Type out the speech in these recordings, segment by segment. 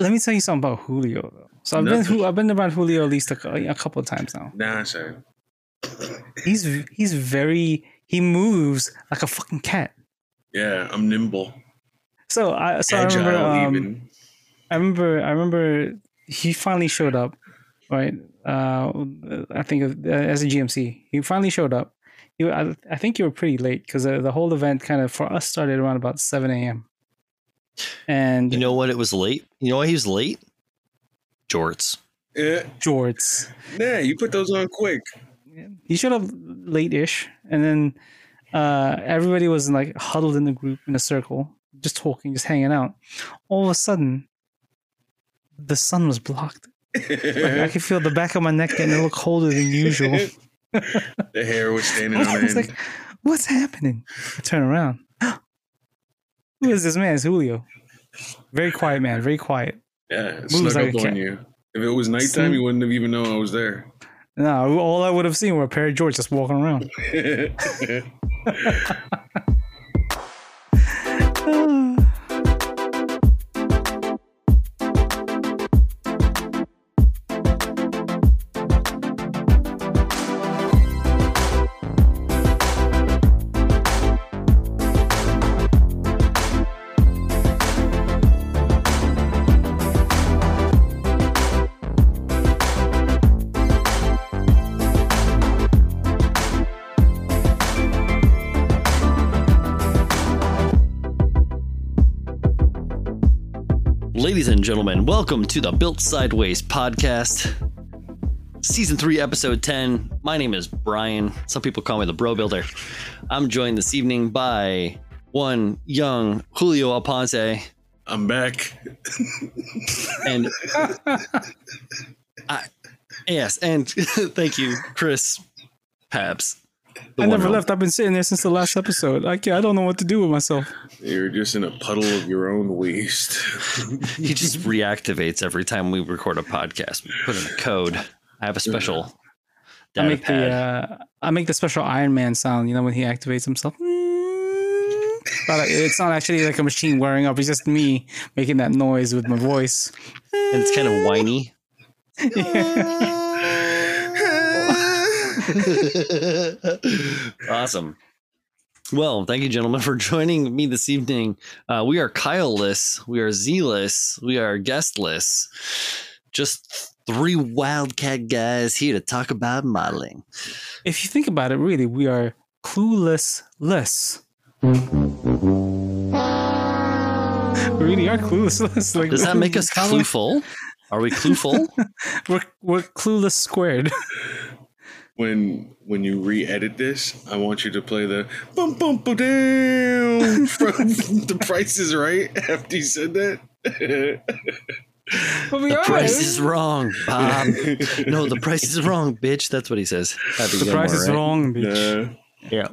Let me tell you something about Julio though. So I've been Nothing. I've been around Julio at least a, a couple of times now. Nah, son. He's he's very he moves like a fucking cat. Yeah, I'm nimble, So I so agile, I remember um, even. I remember I remember he finally showed up, right? Uh, I think uh, as a GMC, he finally showed up. You, I, I think you were pretty late because uh, the whole event kind of for us started around about seven a.m. And You know what? It was late. You know why he was late? Jorts. Yeah, Jorts, nah, you put those on quick. he showed up late-ish, and then uh, everybody was like huddled in the group in a circle, just talking, just hanging out. All of a sudden, the sun was blocked. Like, I could feel the back of my neck getting a little colder than usual. the hair was standing I on was end. like, "What's happening?" I turn around. Who is this man? It's Julio. Very quiet man. Very quiet. yeah, moves snuck like up on you. If it was nighttime, you wouldn't have even known I was there. No, all I would have seen were a pair of Jorts just walking around. gentlemen, welcome to the Built Sideways podcast, season three, episode 10. My name is Brian. Some people call me the Bro Builder. I'm joined this evening by one young Julio Alponte I'm back. and I, yes, and thank you, Chris Pabz. The I never and left. I've been sitting there since the last episode. I can't, I don't know what to do with myself. You're just in a puddle of your own waste. only. He just reactivates every time we record a podcast. We put in a code. I have a special. I data make the uh, I make the special Iron Man sound. You know when he activates himself. But it's not actually like a machine wearing up. It's just me making that noise with my voice. and it's kind of whiny. awesome. Well, thank you, gentlemen, for joining me this evening. Uh, we are Kyle-less, we are Z-less, we are guestless. Just three wildcat guys here to talk about modeling. If you think about it, really, we are clueless less. We really are clueless less. Like, Does that make us clueful? Are we clueful? We're we're clueless squared. When when you re-edit this, I want you to play the bum bum ba down from The Price is Right after you said that. But we the are. price is wrong, Bob. No, the price is wrong, bitch. That's what he says. Happy the Gilmore, price is right? wrong, bitch. Nah. Yeah.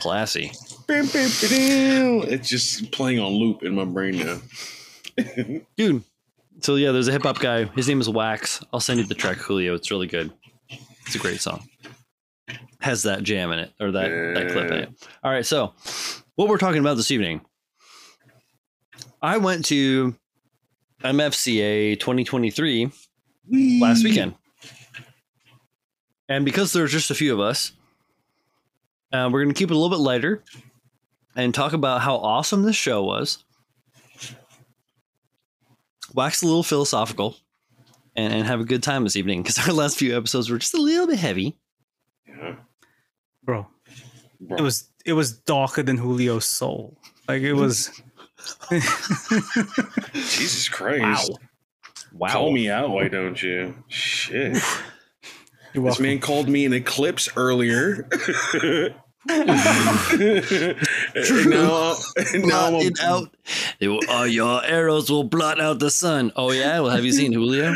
Classy. Bam, bam, ba, down. It's just playing on loop in my brain now. dude. So yeah, there's a hip hop guy. His name is Wax. I'll send you the track Julio. It's really good. It's a great song. Has that jam in it or that that clip in it. All right, so what we're talking about this evening. I went to MFCA 2023 last weekend, and because there's just a few of us, uh, we're going to keep it a little bit lighter and talk about how awesome this show was wax a little philosophical and, and have a good time this evening because our last few episodes were just a little bit heavy. Yeah. Bro, Bro. it was it was darker than Julio's soul. Like it was. Jesus Christ. Wow. Call me out, why don't you? Shit. You're This man called me an eclipse earlier. and now, and now Blot it out. They will, oh, your arrows will blot out the sun. Oh, yeah? Well, have you seen Julio?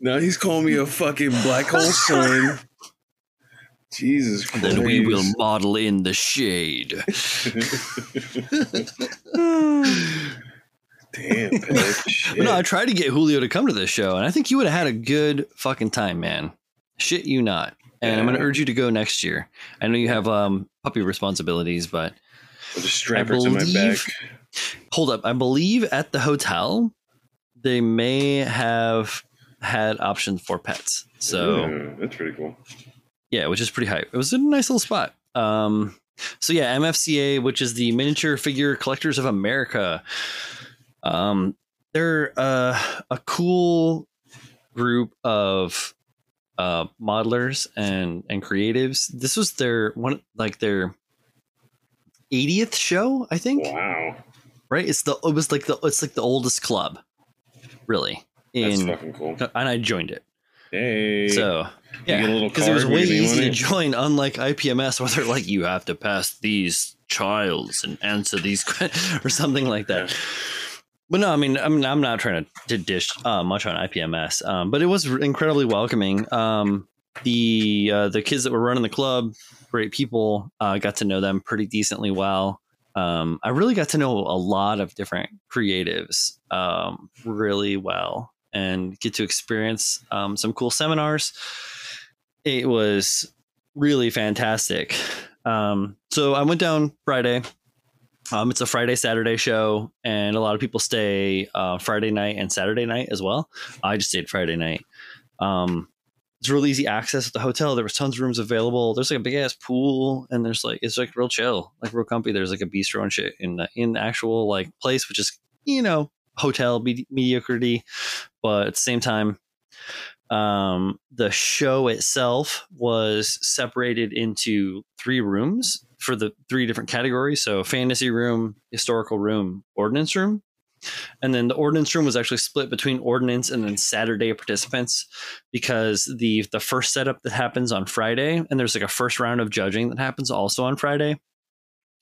now he's calling me a fucking black hole sun. Jesus Christ. Then we will model in the shade. Damn, No, I tried to get Julio to come to this show, and I think you would have had a good fucking time, man. Shit, you not. And I'm going to urge you to go next year. I know you have um, puppy responsibilities, but With a strapper to my back. hold up. I believe at the hotel they may have had options for pets. So Yeah, that's pretty cool. yeah, which is pretty hype. It was a nice little spot. Um, so yeah, MFCA, which is the Miniature Figure Collectors of America. Um, they're uh, a cool group of uh, modelers and and creatives. This was their one like their 80th show, I think Wow, right? It's the it was like the it's like the oldest club, really. that's fucking cool. and I joined it. Hey, So yeah, get a little because it was way with your name easy to join, unlike IPMS, where they're like you have to pass these trials and answer these or something like that. But no, I mean, I mean, I'm not trying to, to dish uh, much on IPMS, um, but it was incredibly welcoming. Um, the uh, the kids that were running the club, great people. Uh, got to know them pretty decently well. Um, I really got to know a lot of different creatives um, really well, and get to experience um, some cool seminars. It was really fantastic. Um, so I went down Friday. Um, it's a Friday Saturday show, and a lot of people stay uh, Friday night and Saturday night as well. I just stayed Friday night. Um, it's real easy access at the hotel. There was tons of rooms available. There's like a big ass pool, and there's like it's like real chill, like real comfy. There's like a bistro and shit in the in the actual like place, which is you know hotel medi- mediocrity, but at the same time, um, the show itself was separated into three rooms for the three different categories. So fantasy room, historical room, ordnance room. And then the ordnance room was actually split between ordnance and then Saturday participants because the the first setup that happens on Friday and there's like a first round of judging that happens also on Friday.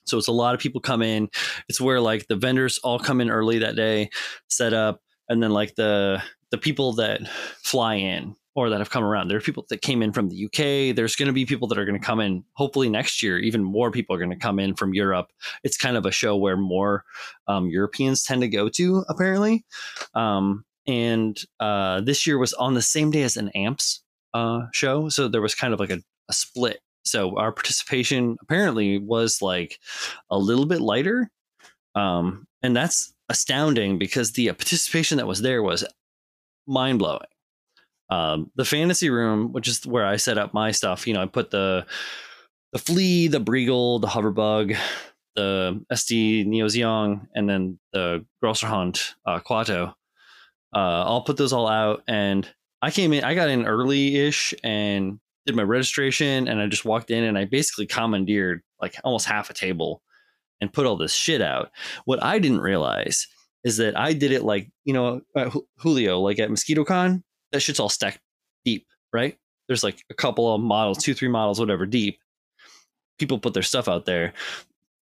So it's a lot of people come in. It's where like the vendors all come in early that day, set up, and then like the the people that fly in or that have come around. There are people that came in from the UK. There's going to be people that are going to come in. Hopefully next year, even more people are going to come in from Europe. It's kind of a show where more um, Europeans tend to go to, apparently. Um, and uh, this year was on the same day as an AMPS uh, show, so there was kind of like a, a split. So our participation apparently was like a little bit lighter, um, and that's astounding because the participation that was there was mind blowing. Um, the fantasy room, which is where I set up my stuff, you know, I put the the flea, the breagle, the hoverbug, the SD Neozeong, and then the Grosserhand uh, Quato. Uh, I'll put those all out, and I came in. I got in early ish and did my registration, and I just walked in and I basically commandeered like almost half a table and put all this shit out. What I didn't realize is that I did it like you know uh, Julio, like at Mosquito Con. That shit's all stacked deep, right? There's like a couple of models, two, three models, whatever, deep. People put their stuff out there.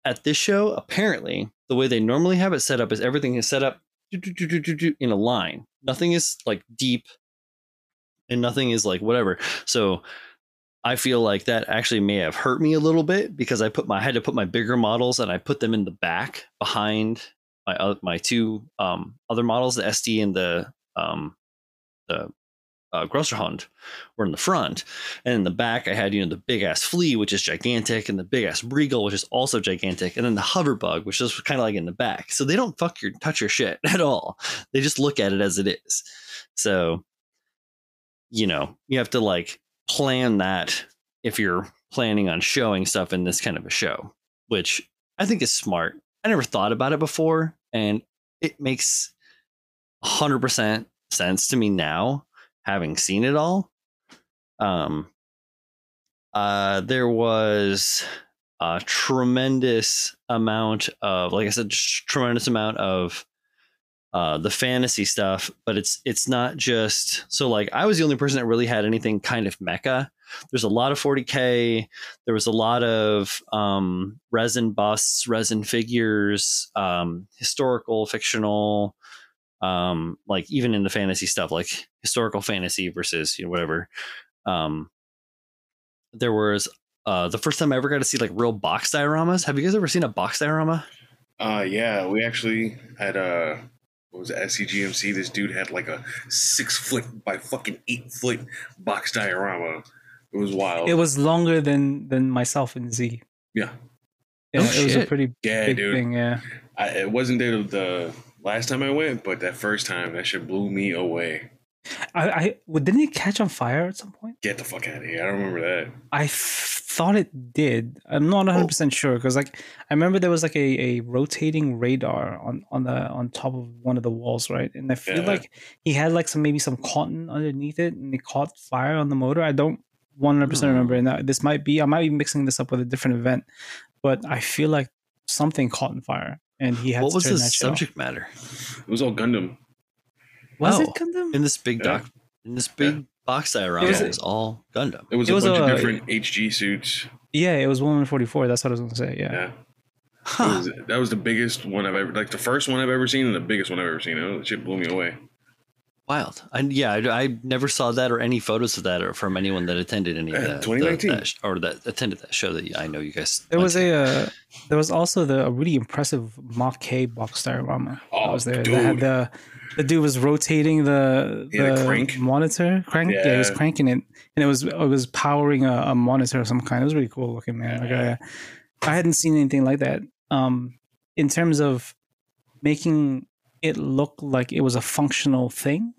At this show, apparently, the way they normally have it set up is everything is set up in a line. Nothing is like deep, and nothing is like whatever. So I feel like that actually may have hurt me a little bit because I put my I had to put my bigger models and I put them in the back behind my oth- my two um, other models, the SD and the um, the uh, Grosserhund, were in the front, and in the back I had you know the big ass flea, which is gigantic, and the big ass Breagle, which is also gigantic, and then the Hoverbug, which is kind of like in the back. So they don't fuck your touch your shit at all. They just look at it as it is. So you know you have to like plan that if you're planning on showing stuff in this kind of a show, which I think is smart. I never thought about it before, and it makes 100% sense to me now, having seen it all. Um, uh, there was a tremendous amount of, like I said, tremendous amount of uh, the fantasy stuff, but it's it's not just so like I was the only person that really had anything kind of mecha. There's a lot of 40k. There was a lot of um, resin busts, resin figures, um, historical, fictional, um, like even in the fantasy stuff, like historical fantasy versus you know whatever. Um, there was uh, the first time I ever got to see like real box dioramas. Have you guys ever seen a box diorama? Uh, yeah, we actually had a what was it, SCGMC? This dude had like a six foot by fucking eight foot box diorama. It was wild. It was longer than than myself and Z. yeah, Yeah, Oh, it was a pretty yeah, big dude. thing. Yeah, I I, it wasn't there the last time I went, but that first time, that shit blew me away. I, I well, didn't it catch on fire at some point? Get the fuck out of here! I don't remember that. I f- thought it did. I'm not 100 percent sure because like I remember there was like a, a rotating radar on on the on top of one of the walls, right? And I feel Yeah. like he had like some maybe some cotton underneath it, and it caught fire on the motor. I don't 100 percent Hmm. remember, and that, this might be I might be mixing this up with a different event, but I feel like something caught on fire, and he had What to was turn the that off. subject matter It was all Gundam. Was it Oh. Gundam? in this big Yeah. doc? In this big box diorama, It was it was all Gundam. It was It a was bunch a- of different HG suits. Yeah, it was Woman 44. That's what I was gonna say. Yeah. Yeah. Huh. That, was, that was the biggest one I've ever, like the first one I've ever seen and the biggest one I've ever seen. It, shit blew me away. Wild. And yeah, I, I never saw that or any photos of that or from anyone that attended any of that. 2019. that sh- or that attended that show that I know you guys. There was to. a uh, there was also the a really impressive Mach K box diorama. that Oh, was there. That had dude. the the dude was rotating the He the crank? monitor crank. Yeah. he was cranking it, and it was it was powering a, a monitor of some kind. It was really cool looking, man. Like I, I hadn't seen anything like that. Um, in terms of making it look like it was a functional thing,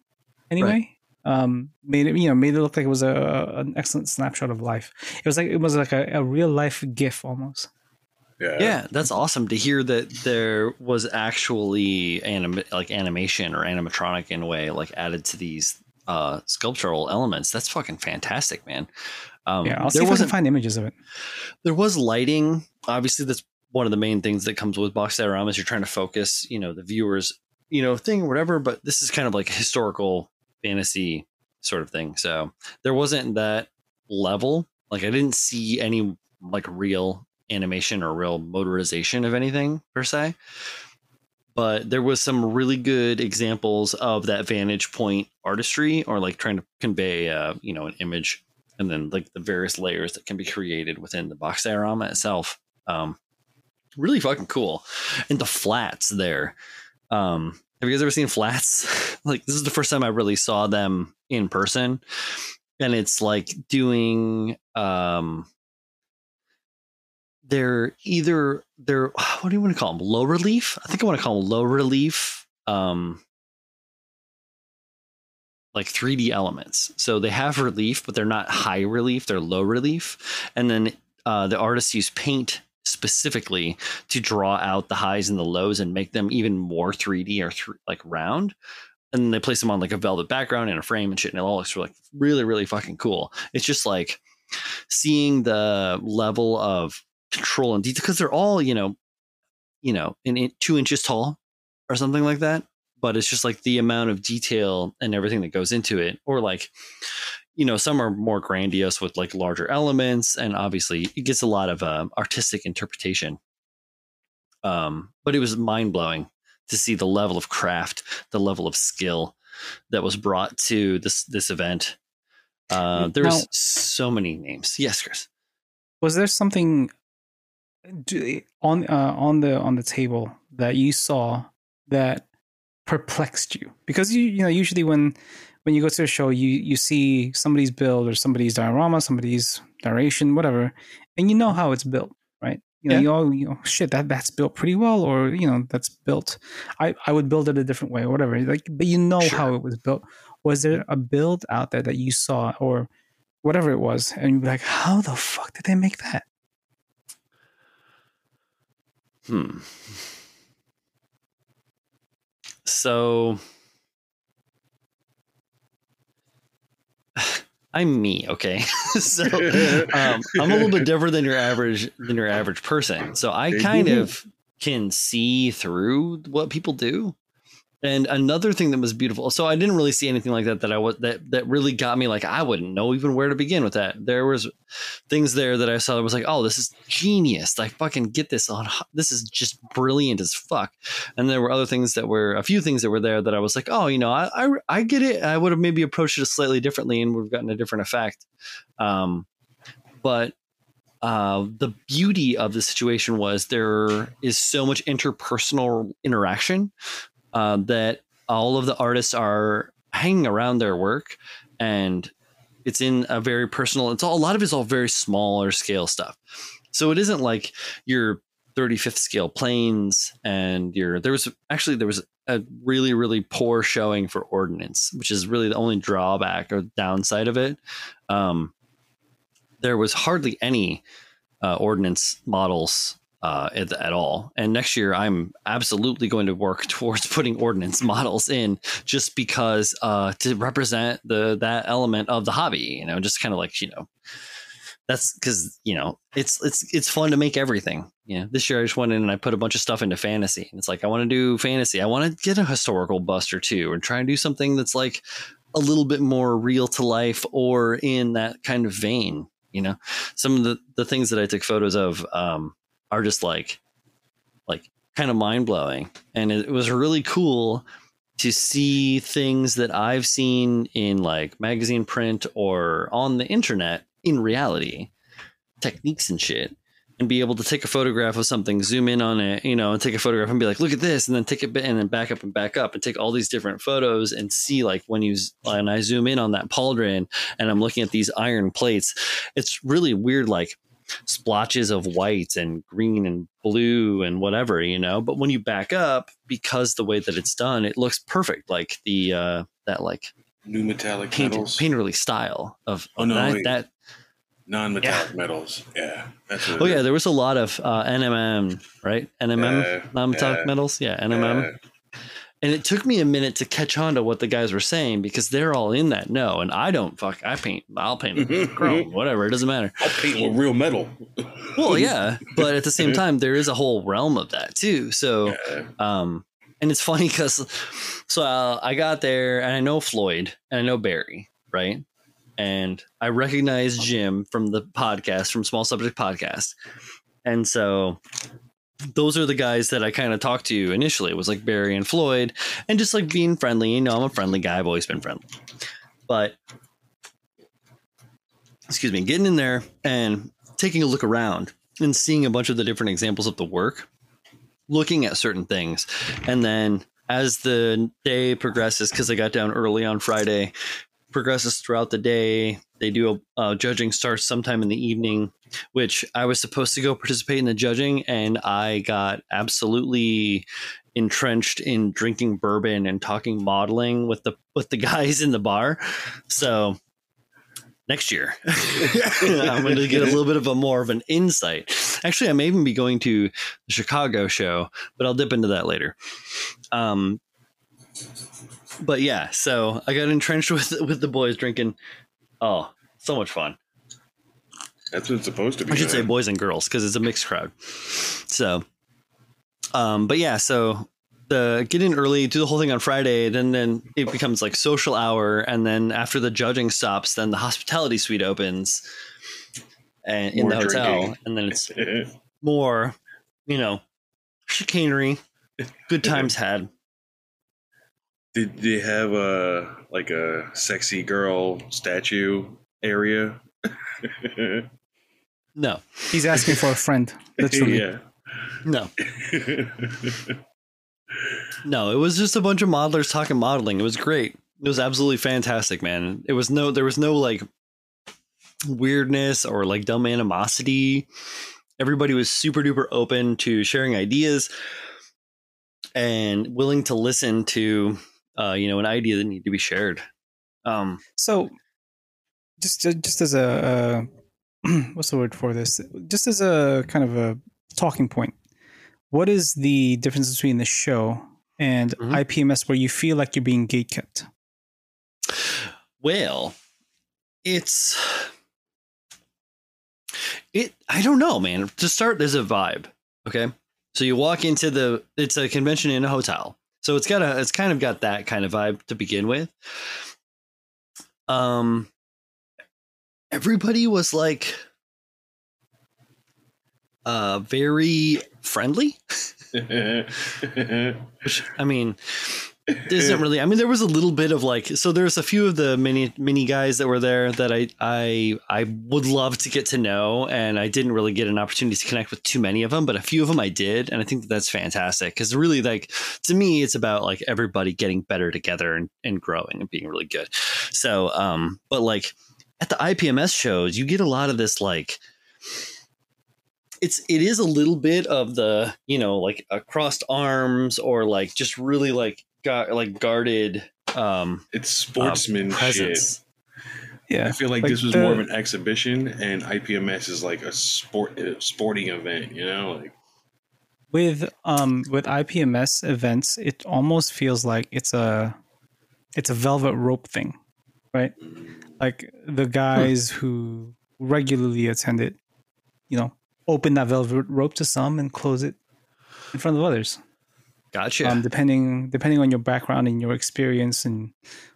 anyway. Um, made it you know made it look like it was a an excellent snapshot of life. It was like it was like a, a real life GIF almost. Yeah. Yeah, that's awesome to hear that there was actually anim- like animation or animatronic in a way like added to these uh sculptural elements. That's fucking fantastic, man. Um, Yeah, I'll see there if I can wasn't find images of it. there was lighting. Obviously, that's one of the main things that comes with box dioramas. You're trying to focus, you know, the viewers, you know, thing or whatever. But this is kind of like a historical fantasy sort of thing. So there wasn't that level. Like I didn't see any like real animation or real motorization of anything per se. But there was some really good examples of that vantage point artistry or like trying to convey, uh, you know, an image and then like the various layers that can be created within the box diorama itself. Um, really fucking cool. And the flats there. Um, have you guys ever seen flats? like this is the first time I really saw them in person. And it's like doing um they're either they're what do you want to call them? Low relief? I think I want to call them low relief. Um like 3D elements. So they have relief, but they're not high relief, they're low relief. And then uh, the artists use paint specifically to draw out the highs and the lows and make them even more 3D or th- like round. And they place them on like a velvet background and a frame and shit, and it all looks like really, really fucking cool. It's just like seeing the level of control and detail because they're all, you know, you know, in, in two inches tall or something like that. But it's just like the amount of detail and everything that goes into it. Or like you know some are more grandiose with like larger elements and obviously it gets a lot of uh, artistic interpretation. Um but it was mind-blowing to see the level of craft the level of skill that was brought to this this event. Uh there's Now- so many names. Yes chris. Was there something do- on uh, on the on the table that you saw that perplexed you? Because you you know usually when when you go to a show you you see somebody's build or somebody's diorama, somebody's narration, whatever, and you know how it's built, right? You know, Yeah. you all you know, shit that that's built pretty well, or you know that's built. I I would build it a different way, or whatever. Like, but you know Sure. how it was built. Was there a build out there that you saw, or whatever it was, and you'd be like, how the fuck did they make that? Hmm. So I'm me, okay? so um, I'm a little bit different than your average than your average person. So I kind of can see through what people do. And another thing that was beautiful. So I didn't really see anything like that that I was that that really got me like I wouldn't know even where to begin with that. There was things there that I saw that was like, oh, this is genius. I fucking get this on. This is just brilliant as fuck. And there were other things that were a few things that were there that I was like, oh, you know, I I, I get it. I would have maybe approached it slightly differently and would have gotten a different effect. Um, but uh, the beauty of the situation was there is so much interpersonal interaction uh, that all of the artists are hanging around their work and it's in a very personal it's all a lot of it's all very smaller scale stuff. So it isn't like you're 35th scale planes and your there was actually there was a really really poor showing for ordnance which is really the only drawback or downside of it. Um, there was hardly any uh, ordnance models uh, at, all and next year i'm absolutely going to work towards putting ordnance models in just because uh, to represent the that element of the hobby you know just kind of like you know that's because you know it's it's it's fun to make everything. You know, this year I just went in and I put a bunch of stuff into fantasy, and it's like I want to do fantasy. I want to get a historical buster too, and try and do something that's like a little bit more real to life or in that kind of vein. You know, some of the the things that I took photos of um, are just like like kind of mind blowing, and it, was really cool to see things that I've seen in like magazine print or on the internet in reality, techniques and shit, and be able to take a photograph of something, zoom in on it, you know, and take a photograph and be like, look at this, and then take it and then back up and back up and take all these different photos and see like when you and I zoom in on that pauldron and I'm looking at these iron plates, it's really weird, like splotches of white and green and blue and whatever, you know. But when you back up, because the way that it's done, it looks perfect, like the uh that like new metallic metals, painterly style of oh no that, that non-metallic yeah. metals. Yeah, that's oh yeah, is. there was a lot of uh, NMM, right? NMM yeah, non-metallic yeah. metals. Yeah, NMM. And it took me a minute to catch on to what the guys were saying because they're all in that no, and I don't fuck. I paint. I'll paint with chrome, whatever. It doesn't matter. I'll paint with real metal. well, yeah, but at the same time, there is a whole realm of that too. So, um, and it's funny because so uh, I got there and I know Floyd and I know Barry, right? and I recognize Jim from the podcast, from Small Subject Podcast. And so those are the guys that I kind of talked to initially. It was like Barry and Floyd, and just like being friendly. You know, I'm a friendly guy. I've always been friendly. But, excuse me, getting in there and taking a look around and seeing a bunch of the different examples of the work, looking at certain things. And then as the day progresses, because I got down early on Friday, progresses throughout the day. They do a uh, judging starts sometime in the evening, which I was supposed to go participate in the judging, and I got absolutely entrenched in drinking bourbon and talking modeling with the with the guys in the bar. So next year i'm going to get a little bit of a more of an insight actually i may even be going to the chicago show but i'll dip into that later um, but yeah, so I got entrenched with with the boys drinking. Oh, so much fun. That's what it's supposed to be. I should say boys and girls because it's a mixed crowd. So, um, but yeah, so the get in early, do the whole thing on Friday, then then it becomes like social hour, and then after the judging stops, then the hospitality suite opens, and in the hotel, drinking. and then it's more, you know, chicanery, good times had. Did they have a like a sexy girl statue area? no. He's asking for a friend. Literally. yeah. No. no, it was just a bunch of modelers talking modeling. It was great. It was absolutely fantastic, man. It was no there was no like weirdness or like dumb animosity. Everybody was super duper open to sharing ideas and willing to listen to uh, you know, an idea that need to be shared. Um, so, just just as a uh, what's the word for this? Just as a kind of a talking point, what is the difference between the show and mm-hmm. IPMS where you feel like you're being gate kept? Well, it's it. I don't know, man. To start, there's a vibe. Okay, so you walk into the. It's a convention in a hotel so it's got a it's kind of got that kind of vibe to begin with. Um everybody was like uh very friendly. Which I mean isn't really i mean there was a little bit of like so there's a few of the mini mini guys that were there that i i i would love to get to know and i didn't really get an opportunity to connect with too many of them but a few of them i did and i think that that's fantastic because really like to me it's about like everybody getting better together and, and growing and being really good so um but like at the ipms shows you get a lot of this like it's it is a little bit of the you know like a crossed arms or like just really like got like guarded um It's sportsman shit. presence. Yeah. I feel like, Like this was the- more of an exhibition, and IPMS is like a sport a sporting event. You know, like with um with IPMS events, it almost feels like it's a it's a velvet rope thing, right? Like the guys who regularly attend it, you know, open that velvet rope to some and close it in front of others. Gotcha. Um, depending depending on your background and your experience and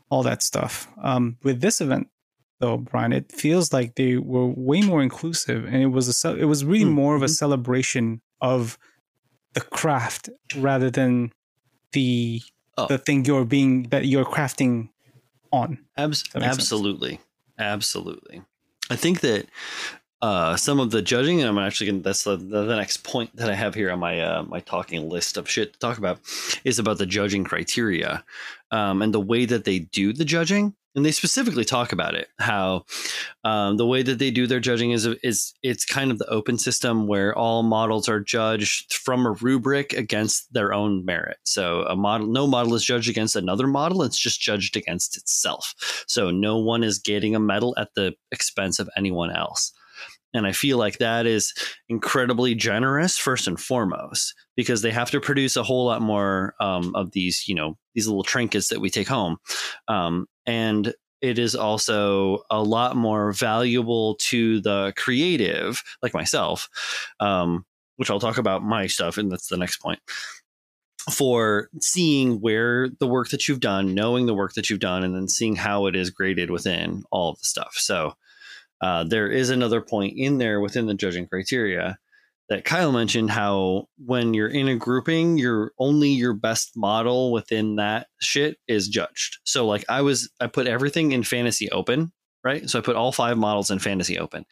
all that stuff. Um, with this event, though, Brian, it feels like they were way more inclusive, and it was a it was really Mm, more of a mhm. celebration of the craft rather than the Oh. the thing you're being that you're crafting on. Abs- makes sense. absolutely, absolutely. I think that uh, some of the judging, and I'm actually going. to That's the, the the next point that I have here on my uh, my talking list of shit to talk about is about the judging criteria um, and the way that they do the judging. And they specifically talk about it how um, the way that they do their judging is is it's kind of the open system where all models are judged from a rubric against their own merit. So a model, no model is judged against another model; it's just judged against itself. So no one is getting a medal at the expense of anyone else. And I feel like that is incredibly generous, first and foremost, because they have to produce a whole lot more um, of these, you know, these little trinkets that we take home. Um, and it is also a lot more valuable to the creative, like myself, um, which I'll talk about my stuff, and that's the next point for seeing where the work that you've done, knowing the work that you've done, and then seeing how it is graded within all of the stuff. So uh, there is another point in there within the judging criteria that Kyle mentioned how when you're in a grouping, you're only your best model within that shit is judged. So like I was, I put everything in fantasy open, right? So I put all five models in fantasy open.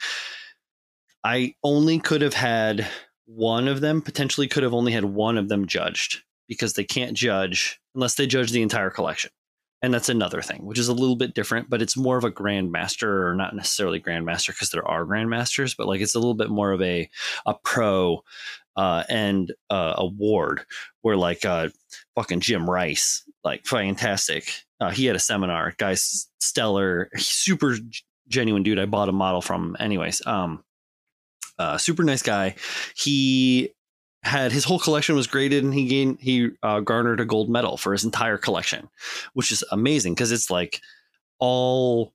I only could have had one of them, potentially could have only had one of them judged because they can't judge unless they judge the entire collection. And that's another thing, which is a little bit different, but it's more of a grandmaster or not necessarily grandmaster because there are grandmasters, but like it's a little bit more of a a pro uh, and uh, award where like uh, fucking Jim Rice, like fantastic. Uh, he had a seminar, guys, stellar, super genuine dude. I bought a model from, anyways. Um, uh, super nice guy. He had his whole collection was graded, and he gained he uh, garnered a gold medal for his entire collection, which is amazing because it's like all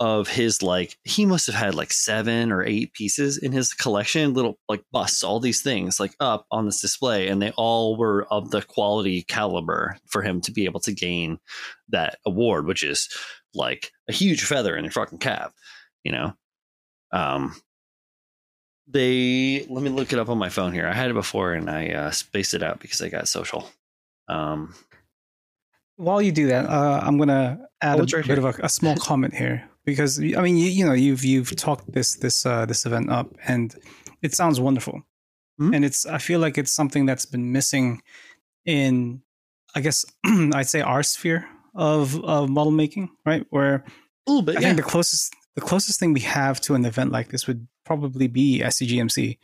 of his like he must have had like seven or eight pieces in his collection little like busts all these things like up on this display and they all were of the quality caliber for him to be able to gain that award which is like a huge feather in your fucking cap you know? Um they let me look it up on my phone here i had it before and i uh spaced it out because i got social um While you do that, uh, I'm gonna add Oh, a right bit here. of a, a small comment here because I mean, you, you know, you've you've talked this this uh, this event up, and it sounds wonderful, Mhm. and it's I feel like it's something that's been missing in, I guess I'd say our sphere of of model making, right? Where a little bit I yeah think the closest the closest thing we have to an event like this would probably be SCGMC,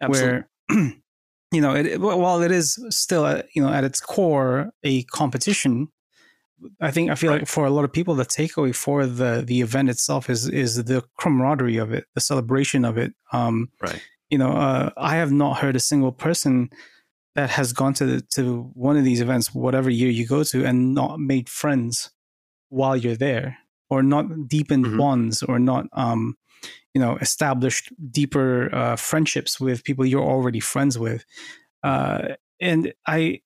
absolutely. where you know it, while it is still uh, you know at its core a competition i think i feel like for a lot of people the takeaway for the the event itself is is the camaraderie of it the celebration of it um right you know uh, i have not heard a single person that has gone to the, to one of these events whatever year you go to and not made friends while you're there or not deepened Mhm. bonds or not um you know established deeper uh, friendships with people you're already friends with. Uh and i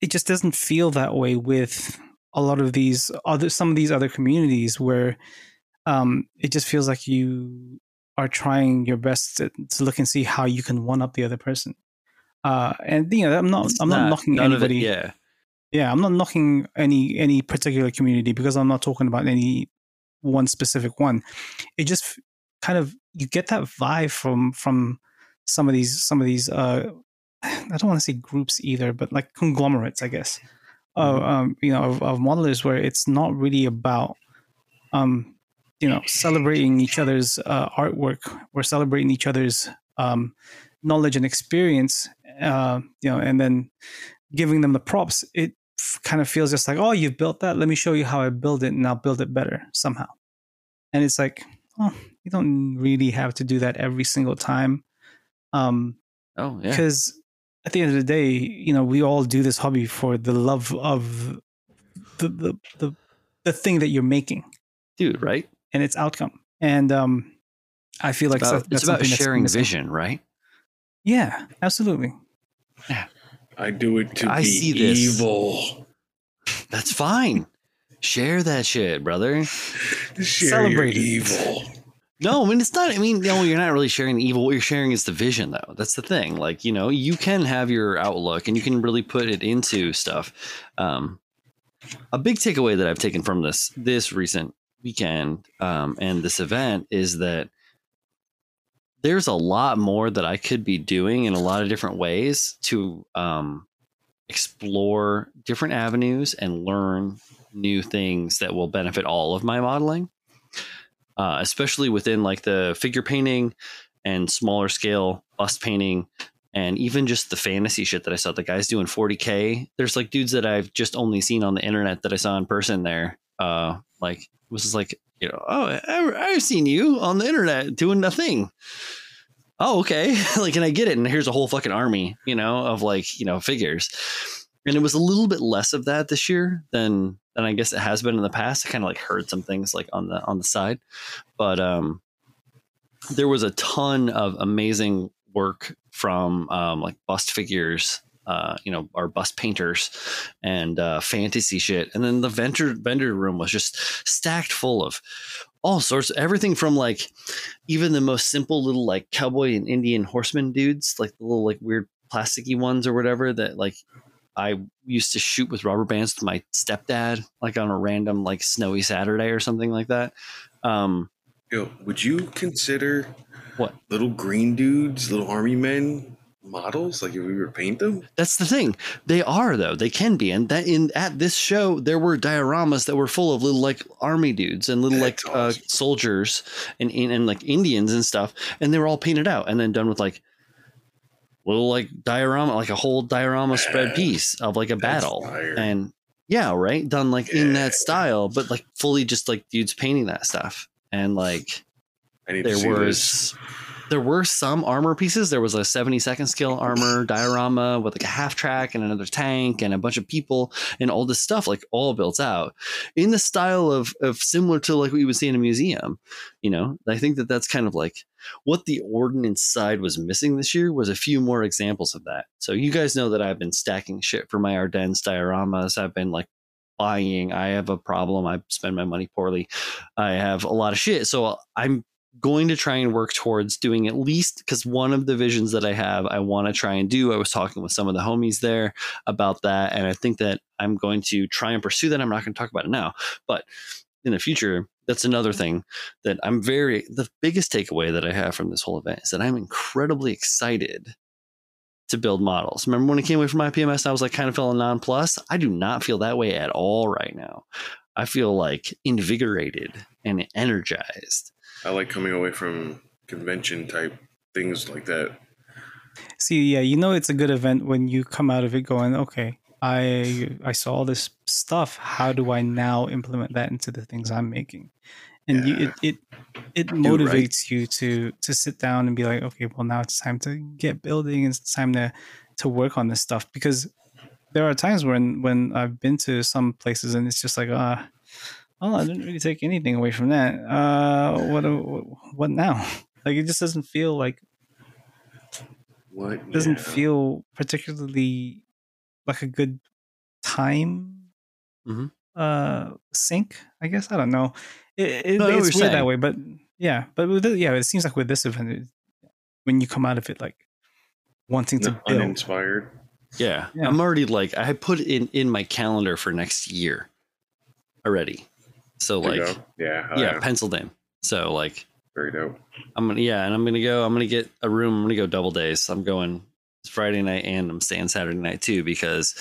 it just doesn't feel that way with a lot of these other some of these other communities where um it just feels like you are trying your best to, to look and see how you can one up the other person. Uh and you know i'm not i'm not, knocking of it- anybody. yeah. Yeah i'm not knocking any any particular community because i'm not talking about any one specific one. It just kind of you get that vibe from from some of these some of these uh i don't want to say groups either but like conglomerates i guess of um you know of, of modelers where it's not really about um you know celebrating each other's uh, artwork or celebrating each other's um knowledge and experience, uh, you know, and then giving them the props, it f- kind of feels just like, oh, you've built that. Let me show you how I build it, and I'll build it better somehow. And it's like, oh, you don't really have to do that every single time. Um, Oh yeah. because at the end of the day, you know, we all do this hobby for the love of the the the, the thing that you're making Dude, right? and its outcome. And um, I feel like it's about, so- that's it's about something that's sharing vision, right? Yeah, absolutely. Yeah. I do it to I be see this. evil. That's fine. Share that shit, brother. Share Celebrate your evil. No, I mean it's not. I mean, no, you're not really sharing the evil. What you're sharing is the vision, though. That's the thing. Like, you know, you can have your outlook, and you can really put it into stuff. Um, a big takeaway that I've taken from this this recent weekend um, and this event is that there's a lot more that I could be doing in a lot of different ways to um, explore different avenues and learn new things that will benefit all of my modeling uh, especially within like the figure painting and smaller scale bust painting and even just the fantasy shit that I saw the guys doing 40k. There's like dudes that I've just only seen on the internet that I saw in person there. Uh, like was just like you know, oh, I, I've seen you on the internet doing nothing. Oh, okay. like, and I get it. And here's a whole fucking army, you know, of like you know figures. And it was a little bit less of that this year than than I guess it has been in the past. I kind of like heard some things like on the on the side, but um, there was a ton of amazing work from um, like bust figures, uh, you know, our bust painters and uh, fantasy shit. And then the vendor vendor room was just stacked full of all sorts, everything from like even the most simple little like cowboy and Indian horseman dudes, like the little like weird plasticky ones or whatever that like I used to shoot with rubber bands with my stepdad, like on a random like snowy Saturday or something like that. Um, Yo, would you consider What? little green dudes, little army men models? Like if we were paint them? That's the thing. They are though. They can be. And that in at this show there were dioramas that were full of little like army dudes and little like That's uh, soldiers and, and and like Indians and stuff. And they were all painted out and then done with like little like diorama, like a whole diorama spread piece of like a battle. And yeah, right. Done like in that style, but like fully just like dudes painting that stuff. And like I need to there was this. There were some armor pieces. There was a 72nd scale armor diorama with like a half track and another tank and a bunch of people and all this stuff like all built out in the style of of similar to like what you would see in a museum. You know, I think that that's kind of like what the ordnance side was missing this year was a few more examples of that. So you guys know that I've been stacking shit for my Ardennes dioramas. I've been like buying. I have a problem. I spend my money poorly. I have a lot of shit. So I'm going to try and work towards doing at least because one of the visions that I have, I want to try and do. I was talking with some of the homies there about that, and I think that I'm going to try and pursue that. I'm not going to talk about it now, but in the future, that's another thing that I'm very. The biggest takeaway that I have from this whole event is that I'm incredibly excited to build models. Remember when I came away from IPMS, I was like kind of feeling non-plus. I do not feel that way at all right now. I feel like invigorated and energized. I like coming away from convention type things like that. See, yeah, you know it's a good event when you come out of it going, okay, I I saw all this stuff. How do I now implement that into the things I'm making? And you, it it it right. motivates you to to sit down and be like, okay, well now it's time to get building. It's time to to work on this stuff because there are times when when I've been to some places and it's just like, uh, oh, I didn't really take anything away from that. Uh, what what now? Like it just doesn't feel like What doesn't now? feel particularly like a good time Mhm. uh sync i guess i don't know it, it, No, I know what it's you're weird that way but yeah but with it, yeah it seems like with this event it, when you come out of it like wanting to No, build uninspired. Yeah. Yeah. I'm already like I put it in in my calendar for next year already. So like yeah, oh, yeah, penciled in. So like very dope. I'm gonna yeah, and I'm gonna go. I'm gonna get a room. I'm gonna go double days. I'm going Friday night and I'm staying Saturday night too because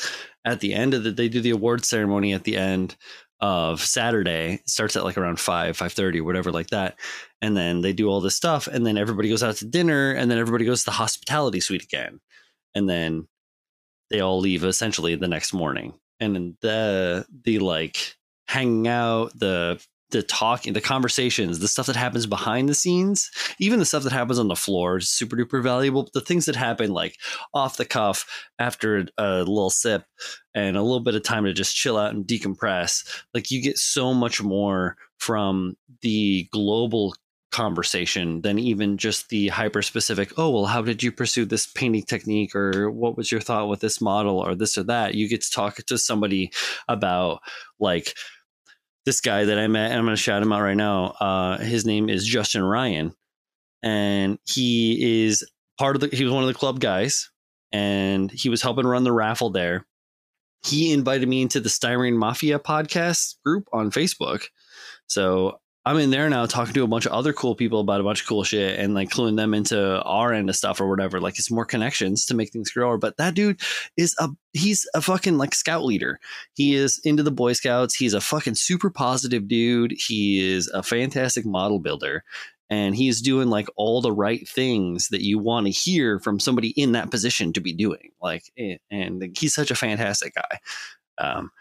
at the end of the they do the award ceremony at the end of Saturday. It starts at like around five, five thirty, whatever, like that. And then they do all this stuff, and then everybody goes out to dinner, and then everybody goes to the hospitality suite again, and then they all leave essentially the next morning. And then the the like hanging out, the the talking, the conversations, the stuff that happens behind the scenes, even the stuff that happens on the floor is super duper valuable. But the things that happen like off the cuff after a little sip and a little bit of time to just chill out and decompress, like you get so much more from the global conversation than even just the hyper specific oh well how did you pursue this painting technique or what was your thought with this model or this or that you get to talk to somebody about like this guy that I met, I'm going to shout him out right now. Uh, his name is Justin Ryan, and he is part of the. He was one of the club guys, and he was helping run the raffle there. He invited me into the Styrene Mafia podcast group on Facebook. So I'm in there now talking to a bunch of other cool people about a bunch of cool shit and like cluing them into our end of stuff or whatever. Like it's more connections to make things grow. But that dude is a he's a fucking like scout leader. He is into the Boy Scouts. He's a fucking super positive dude. He is a fantastic model builder. And he's doing like all the right things that you want to hear from somebody in that position to be doing. Like, and he's such a fantastic guy. Um,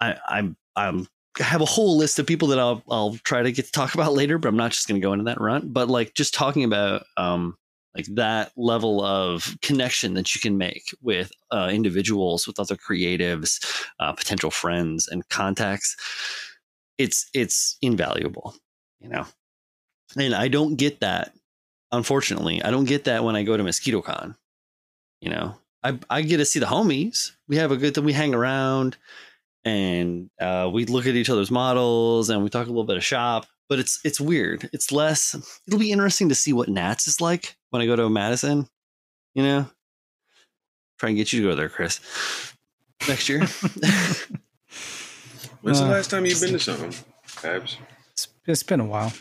I, I'm I'm have a whole list of people that I'll I'll try to get to talk about later, but I'm not just going to go into that run. But like just talking about um like that level of connection that you can make with uh, individuals, with other creatives, uh, potential friends, and contacts, it's it's invaluable, you know. And I don't get that, unfortunately. I don't get that when I go to MosquitoCon. You know, I I get to see the homies. We have a good thing, we hang around and uh, we look at each other's models and we talk a little bit of shop. But it's it's weird. It's less. It'll be interesting to see what Nats is like when I go to Madison. You know, try and get you to go there, Chris, next year. When's the Uh, last time you've been to something, Pabz? It's, it's been a while.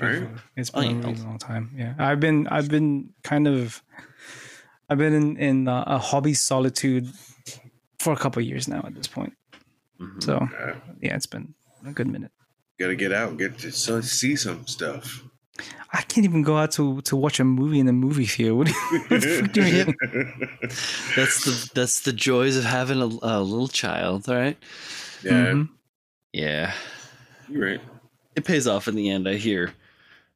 All right. It's Oh, been yeah. a really long time. Yeah, I've been I've been kind of I've been in in uh, a hobby solitude for a couple of years now at this point. Mhm. So Uh, yeah, it's been a good minute. gotta get out, get to so- see some stuff. I can't even go out to to watch a movie in the movie theater. What, what the fuck do you mean? that's the that's the joys of having a, a little child, right? yeah, Mhm. Yeah, you're right. it pays off in the end. I hear.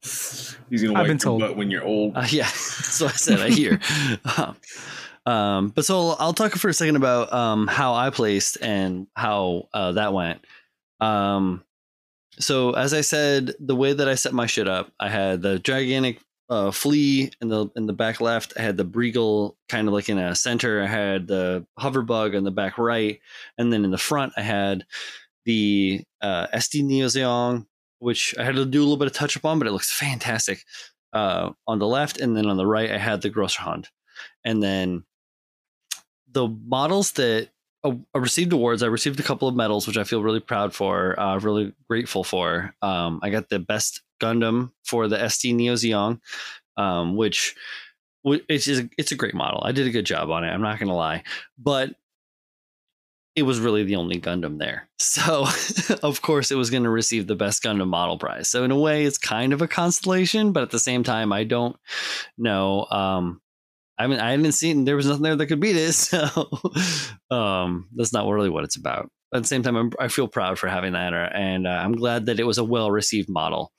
He's gonna I've wipe been your told. butt when you're old. Uh, yeah, that's what I said. I hear. um, um, but so I'll talk for a second about um, how I placed and how uh, that went. Um, so as I said, the way that I set my shit up, I had the gigantic uh, flea in the in the back left. I had the Breagle kind of like in a center. I had the hoverbug in the back right, and then in the front I had the uh, SD Neo Zeong, which I had to do a little bit of touch up on, but it looks fantastic uh, on the left, and then on the right, I had the Grosser Hund, and then the models that uh, I received awards. I received a couple of medals, which I feel really proud for, uh, really grateful for. Um, I got the best Gundam for the SD Neo Zeong, um, which it's just, it's a great model. I did a good job on it. I'm not gonna lie, but it was really the only Gundam there. So, of course, it was going to receive the best Gundam model prize. So, in a way, it's kind of a constellation, but at the same time, I don't know. Um, I mean, I haven't seen there was nothing there that could beat it. So, um, that's not really what it's about. But at the same time, I'm, I feel proud for having that, and uh, I'm glad that it was a well received model.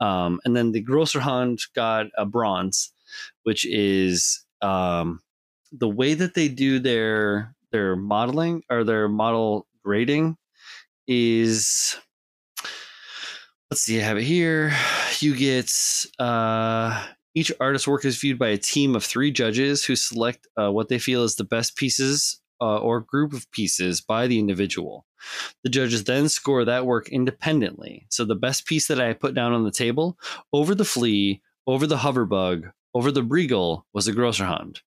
Um, and then the Grosser Hund got a bronze, which is um, the way that they do their their modeling or their model grading is let's see i have it here you get uh each artist's work is viewed by a team of three judges who select uh, what they feel is the best pieces uh, or group of pieces by the individual. The judges then score that work independently. So the best piece that i put down on the table over the flea over the hoverbug over the breagle was the Grosser Hund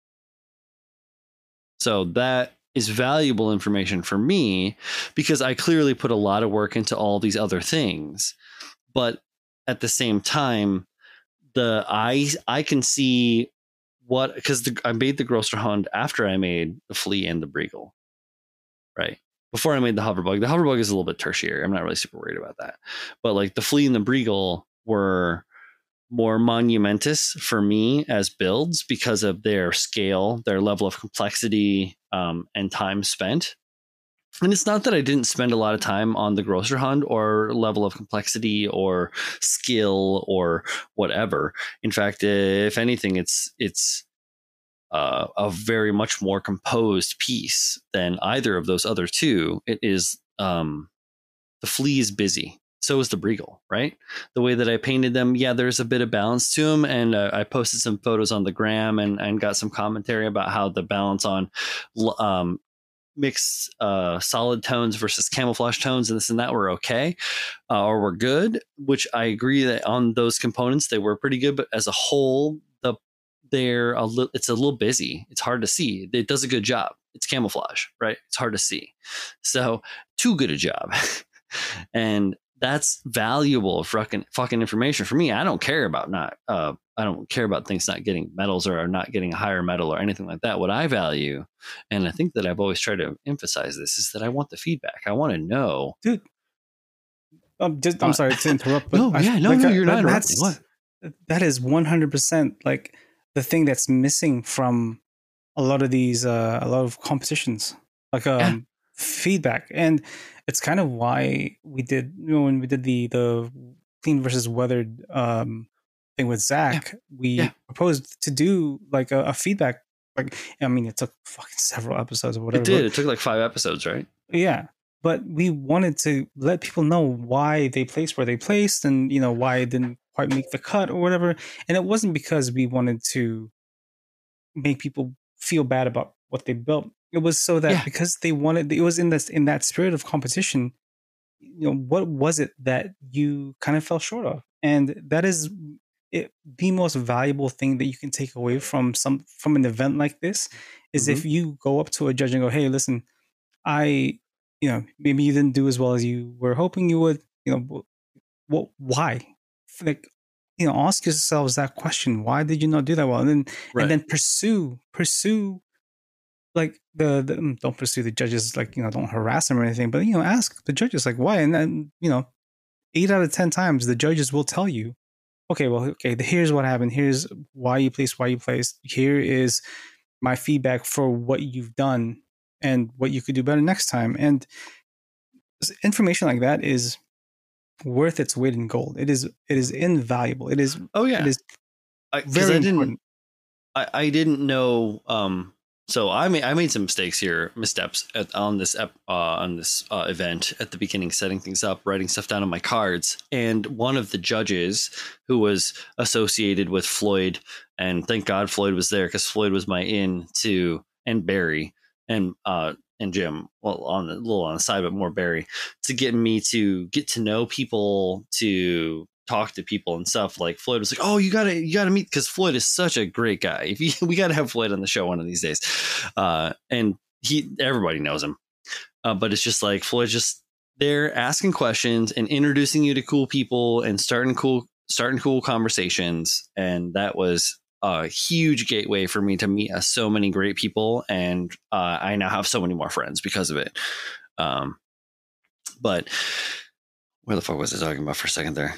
so that is valuable information for me because I clearly put a lot of work into all these other things. But at the same time, the I I can see what because I made the Grosser Hund after I made the Flea and the Breagle, right before I made the hoverbug. The hoverbug is a little bit tertiary. I'm not really super worried about that. But like the flea and the breagle were more monumentous for me as builds because of their scale, their level of complexity, um, and time spent. And it's not that I didn't spend a lot of time on the Grosser Hund or level of complexity or skill or whatever. In fact, if anything, it's it's uh, a very much more composed piece than either of those other two. It is um, the flea is busy. So is the Breagle, right? The way that I painted them, yeah, there's a bit of balance to them. And uh, I posted some photos on the gram and, and got some commentary about how the balance on um, mixed uh, solid tones versus camouflage tones and this and that were okay uh, or were good, which I agree that on those components they were pretty good. But as a whole, the they're a little it's a little busy. It's hard to see. It does a good job. It's camouflage, right? It's hard to see. So too good a job. and that's valuable fucking fucking information for me. I don't care about not uh I don't care about things not getting medals or not getting a higher medal or anything like that. What I value, and I think that I've always tried to emphasize this, is that I want the feedback. I want to know, dude. I'm just I'm sorry to interrupt, but no, I, yeah, no, like, no, uh, you're not. That's, What? that is 100 percent like the thing that's missing from a lot of these uh a lot of competitions, like um Yeah. feedback, and it's kind of why we did you know when we did the the clean versus weathered um thing with Zach, we Yeah. proposed to do like a, a feedback. Like I mean, it took fucking several episodes or whatever. It did. It took like five episodes, right? yeah. But we wanted to let people know why they placed where they placed and, you know, why it didn't quite make the cut or whatever. And it wasn't because we wanted to make people feel bad about what they built. It was so that Yeah. because they wanted it was in this in that spirit of competition, you know, what was it that you kind of fell short of? And that is it, the most valuable thing that you can take away from some from an event like this is if you go up to a judge and go, "Hey, listen, I, you know, maybe you didn't do as well as you were hoping you would. You know, what? Why? Like, you know, ask yourselves that question: Why did you not do that well? And then, Right. and then pursue, pursue, like the, the mm, don't pursue the judges, like you know, don't harass them or anything, but you know, ask the judges like why, and then you know, eight out of ten times the judges will tell you, okay, well, okay, here's what happened, here's why you placed, why you placed, here is my feedback for what you've done and what you could do better next time. And information like that is worth its weight in gold. It is it is invaluable. It is oh yeah. it is I, very I didn't. important. I, I didn't know. Um, so I made I made some mistakes here, missteps at, on this ep, uh, on this uh, event at the beginning, setting things up, writing stuff down on my cards, and one of the judges who was associated with Floyd, and thank God Floyd was there because Floyd was my in to and Barry and uh and Jim, well on the a little on the side, but more Barry to get me to get to know people to talk to people and stuff like floyd was like oh you gotta you gotta meet because floyd is such a great guy. If you, we gotta have floyd on the show one of these days. Uh and he everybody knows him. Uh, but it's just like floyd's just there asking questions and introducing you to cool people and starting cool starting cool conversations. And that was a huge gateway for me to meet uh, so many great people. And uh, i now have so many more friends because of it. Um but where the fuck was I talking about for a second there?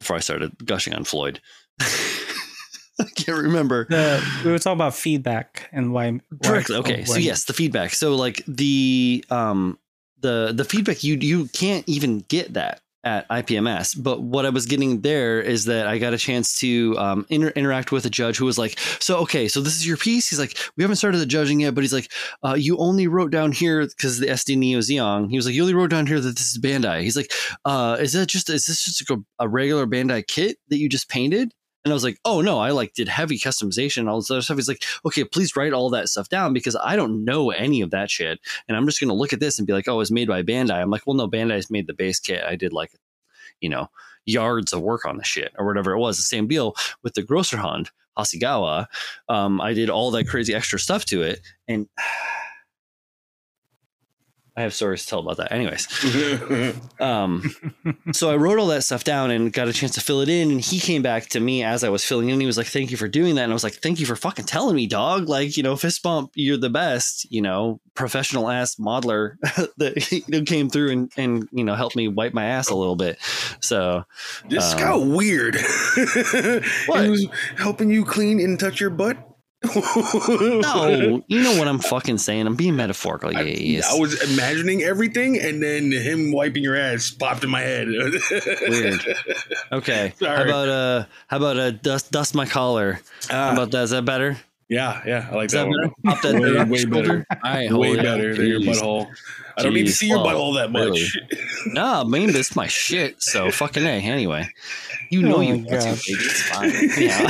Before I started gushing on Floyd. I can't remember. The, we were talking about feedback and why. why Correctly. Okay. So yes, the feedback. So like the um the the feedback you you can't even get that at IPMS. But what I was getting there is that I got a chance to um, inter- interact with a judge who was like, "So okay, so this is your piece." He's like, "We haven't started the judging yet," but he's like, uh, "You only wrote down here because the SD Neo Zeong." He was like, "You only wrote down here that this is Bandai." He's like, uh, "Is that just is this just a, a regular Bandai kit that you just painted?" And I was like, oh no, I like did heavy customization all this other stuff. He's like, okay, please write all that stuff down because I don't know any of that shit. And I'm just gonna look at this and be like, oh, it's made by Bandai. I'm like, well, no, Bandai's made the base kit. I did like, you know, yards of work on the shit or whatever it was. The same deal with the Grosser Hund, Hasegawa. Um, I did all that crazy extra stuff to it. And I have stories to tell about that. Anyways, um, so I wrote all that stuff down and got a chance to fill it in. And he came back to me as I was filling in. He was like, "Thank you for doing that." And I was like, "Thank you for fucking telling me, dog. Like, you know, fist bump, you're the best. You know, professional ass modeler that came through and and you know helped me wipe my ass a little bit. So this Um, got weird. What? He was helping you clean and touch your butt. No, you know what I'm fucking saying. I'm being metaphorical. Yeah, I, yes. I was imagining everything, and then him wiping your ass popped in my head. Weird. Okay. How about uh how about uh dust dust my collar? How Ah, about that? Is that better? Yeah, yeah, I like Is that that one. better? That Way, way better. All right, Way hold better than your Jeez. butthole. I don't need to see your Well, butthole that much. really. No, man, this is my shit. So fucking a. Anyway, you know Oh you my want to. Baby. It's fine. Yeah.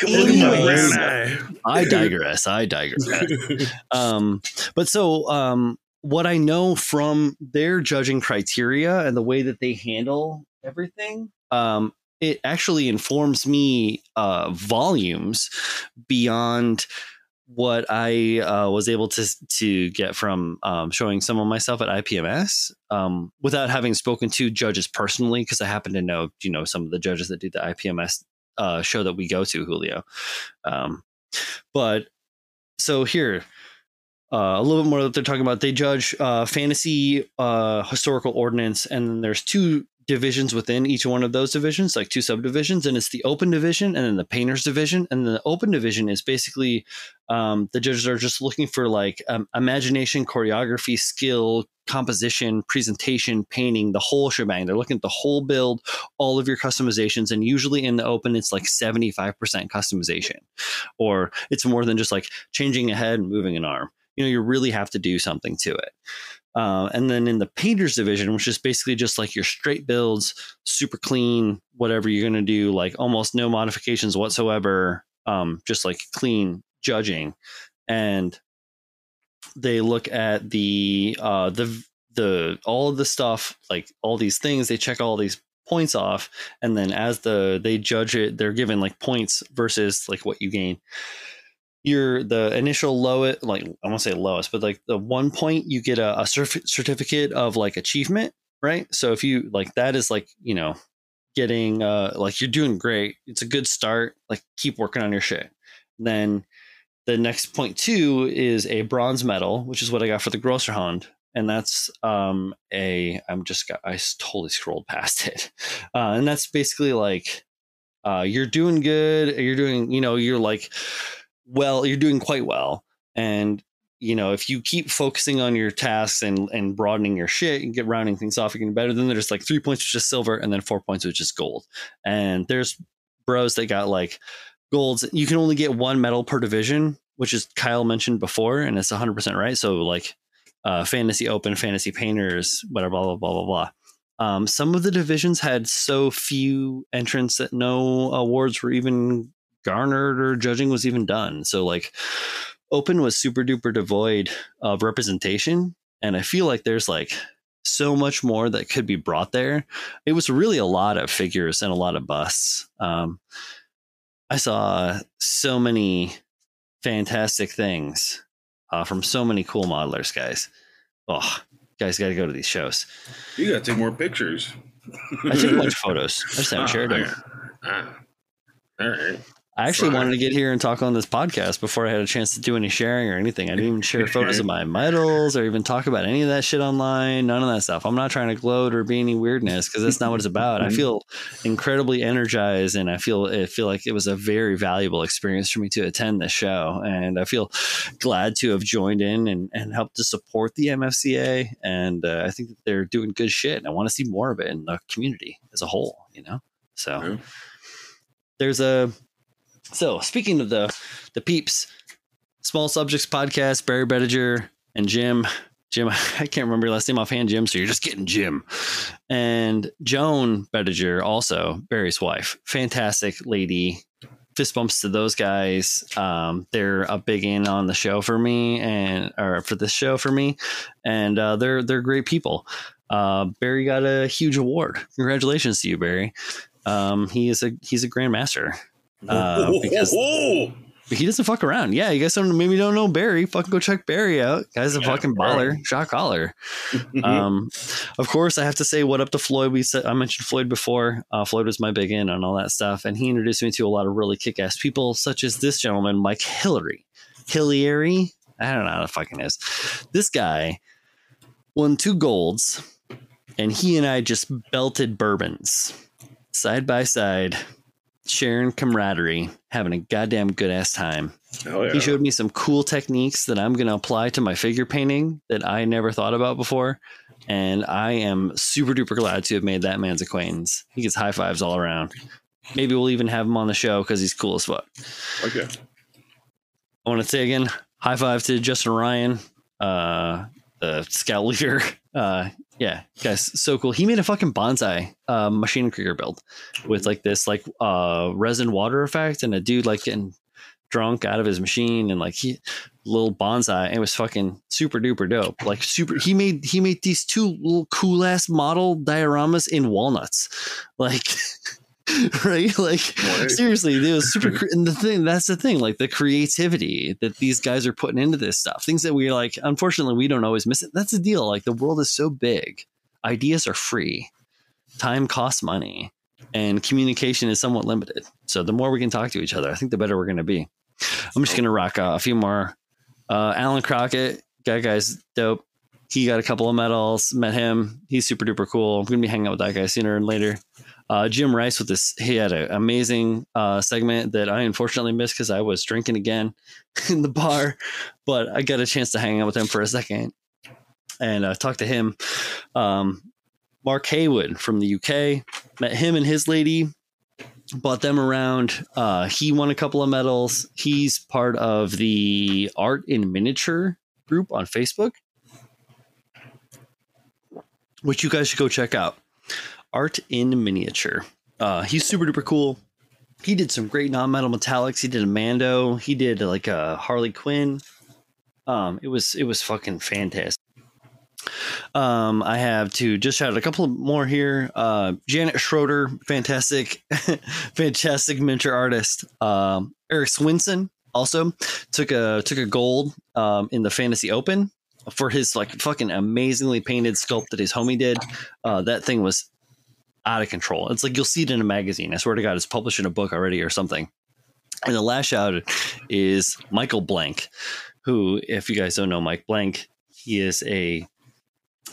Come look at my brown eye. I digress. I digress. um, but so um, what I know from their judging criteria and the way that they handle everything, um, it actually informs me uh, volumes beyond what I uh, was able to to get from um, showing some of myself at IPMS um, without having spoken to judges personally, because I happen to know you know some of the judges that do the IPMS uh, show that we go to, Julio. Um, but so here, uh, a little bit more that they're talking about. They judge uh, fantasy, uh, historical ordinance, and then there's two divisions within each one of those divisions, like two subdivisions, and it's the open division and then the painters division. And the open division is basically um, the judges are just looking for like um, imagination, choreography, skill, composition, presentation, painting, the whole shebang. They're looking at the whole build, all of your customizations, and usually in the open, it's like 75% customization, or it's more than just like changing a head and moving an arm. You know, you really have to do something to it. Uh, and then in the painters division, which is basically just like your straight builds, super clean, whatever you're going to do, like almost no modifications whatsoever, um, just like clean judging. And they look at the uh, the the all of the stuff, like all these things. They check all these points off, and then as the they judge it, they're given like points versus like what you gain your the initial lowest like i won't say lowest but like the one point you get a, a certificate of like achievement right? So if you like that is like you know getting uh like you're doing great it's a good start like keep working on your shit. Then the next point two is a bronze medal which is what i got for the Grosser Hund and that's um a i'm just got i totally scrolled past it. Uh and that's basically like uh you're doing good you're doing you know you're like well you're doing quite well. And you know if you keep focusing on your tasks and and broadening your shit and get rounding things off you're getting better. Then there's like three points which is silver and then four points which is gold. And there's bros that got like golds. You can only get one medal per division which is kyle mentioned before and it's 100% right. So like uh fantasy open fantasy painters whatever blah blah blah blah blah. Um, some of the divisions had so few entrants that no awards were even garnered or judging was even done. So like open was super duper devoid of representation. And I feel like there's like so much more that could be brought there. It was really a lot of figures and a lot of busts. Um, I saw so many fantastic things uh, from so many cool modelers, guys. Oh, guys got to go to these shows. You gotta take more pictures. I took a bunch of photos. I just haven't shared them. Ah, all right. I actually Fine. wanted to get here and talk on this podcast before I had a chance to do any sharing or anything. I didn't even share photos of my medals or even talk about any of that shit online. None of that stuff. I'm not trying to gloat or be any weirdness because that's not what it's about. I feel incredibly energized and I feel I feel like it was a very valuable experience for me to attend this show. And I feel glad to have joined in and, and helped to support the MFCA. And uh, I think that they're doing good shit. And I want to see more of it in the community as a whole, you know? So Yeah. there's a so speaking of the the peeps, small subjects podcast, Barry Bediger and Jim. Jim, I can't remember your last name offhand, Jim. So you're just getting Jim. And Joan Bediger, also Barry's wife, fantastic lady. Fist bumps to those guys. Um, they're a big in on the show for me, and or for this show for me, and uh, they're they're great people. Uh, Barry got a huge award. Congratulations to you, Barry. Um, he is a he's a grandmaster. Uh, because- whoa, he doesn't fuck around. Yeah, you guys don't maybe don't know Barry. Fucking go check Barry out. Guy's a Yeah, fucking baller, shot caller. um, of course, I have to say what up to Floyd. We said I mentioned Floyd before. Uh, Floyd was my big in on all that stuff, and he introduced me to a lot of really kick ass people, such as this gentleman, Mike Hillary. Hillary, I don't know how the fucking is. This guy won two golds, and he and I just belted bourbons side by side, sharing camaraderie, having a goddamn good ass time. Hell yeah. He showed me some cool techniques that I'm going to apply to my figure painting that I never thought about before. And I am super duper glad to have made that man's acquaintance. He gets high fives all around. Maybe we'll even have him on the show because he's cool as fuck. Okay. I want to say again, high five to Justin Ryan, uh, the scout leader. Uh, yeah, guys, so cool. He made a fucking bonsai uh, Maschinen Krieger build with like this like uh resin water effect and a dude like getting drunk out of his machine and like he little bonsai. It was fucking super duper dope. Like super. He made he made these two little cool ass model dioramas in walnuts, like. right? Like Right. seriously it was super cre- and the thing that's the thing like the creativity that these guys are putting into this stuff. Things that we like unfortunately we don't always miss it. That's the deal like the world is so big. Ideas are free. Time costs money. And communication is somewhat limited. So the more we can talk to each other i think the better we're going to be. I'm just going to rock uh, a few more. Uh, alan crockett that guy's dope. He got a couple of medals met him. He's super duper cool. I'm going to be hanging out with that guy sooner and later uh, Jim Rice with this, he had an amazing uh, segment that I unfortunately missed because I was drinking again in the bar, but I got a chance to hang out with him for a second and uh, talk to him. Um, Mark Haywood from the UK met him and his lady, bought them around. Uh, he won a couple of medals. He's part of the Art in Miniature group on Facebook, which you guys should go check out. Art in Miniature. Uh, he's super duper cool. He did some great non-metal metallics. He did a Mando. He did like a Harley Quinn. Um, it was it was fucking fantastic. Um, I have to just shout out a couple more here. Uh, Janet Schroeder, fantastic, fantastic miniature artist. Um, Eric Swinson also took a took a gold um, in the Fantasy Open for his like fucking amazingly painted sculpt that his homie did. Uh, that thing was out of control. It's like you'll see it in a magazine. I swear to God, it's published in a book already or something. And the last shout is Michael Blank, who, if you guys don't know Mike Blank, he is a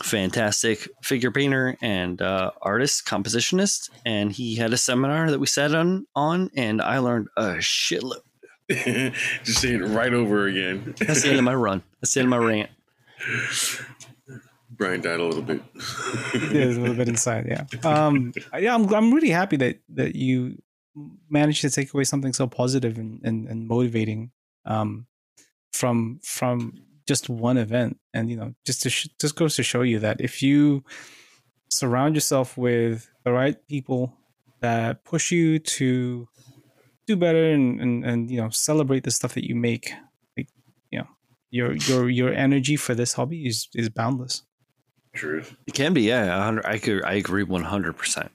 fantastic figure painter and uh, artist, compositionist. And he had a seminar that we sat on, on and I learned a shitload. Just say it right over again. That's the end of my run. That's the end of my rant. A little bit. yeah, a little bit inside. Yeah. Um. Yeah. I'm. I'm really happy that that you managed to take away something so positive and and, and motivating. Um, from from just one event, and you know, just to sh- just goes to show you that if you surround yourself with the right people that push you to do better and and, and you know celebrate the stuff that you make, like you know, your your your energy for this hobby is is boundless. Truth. It can be, yeah. I could, I agree one hundred percent.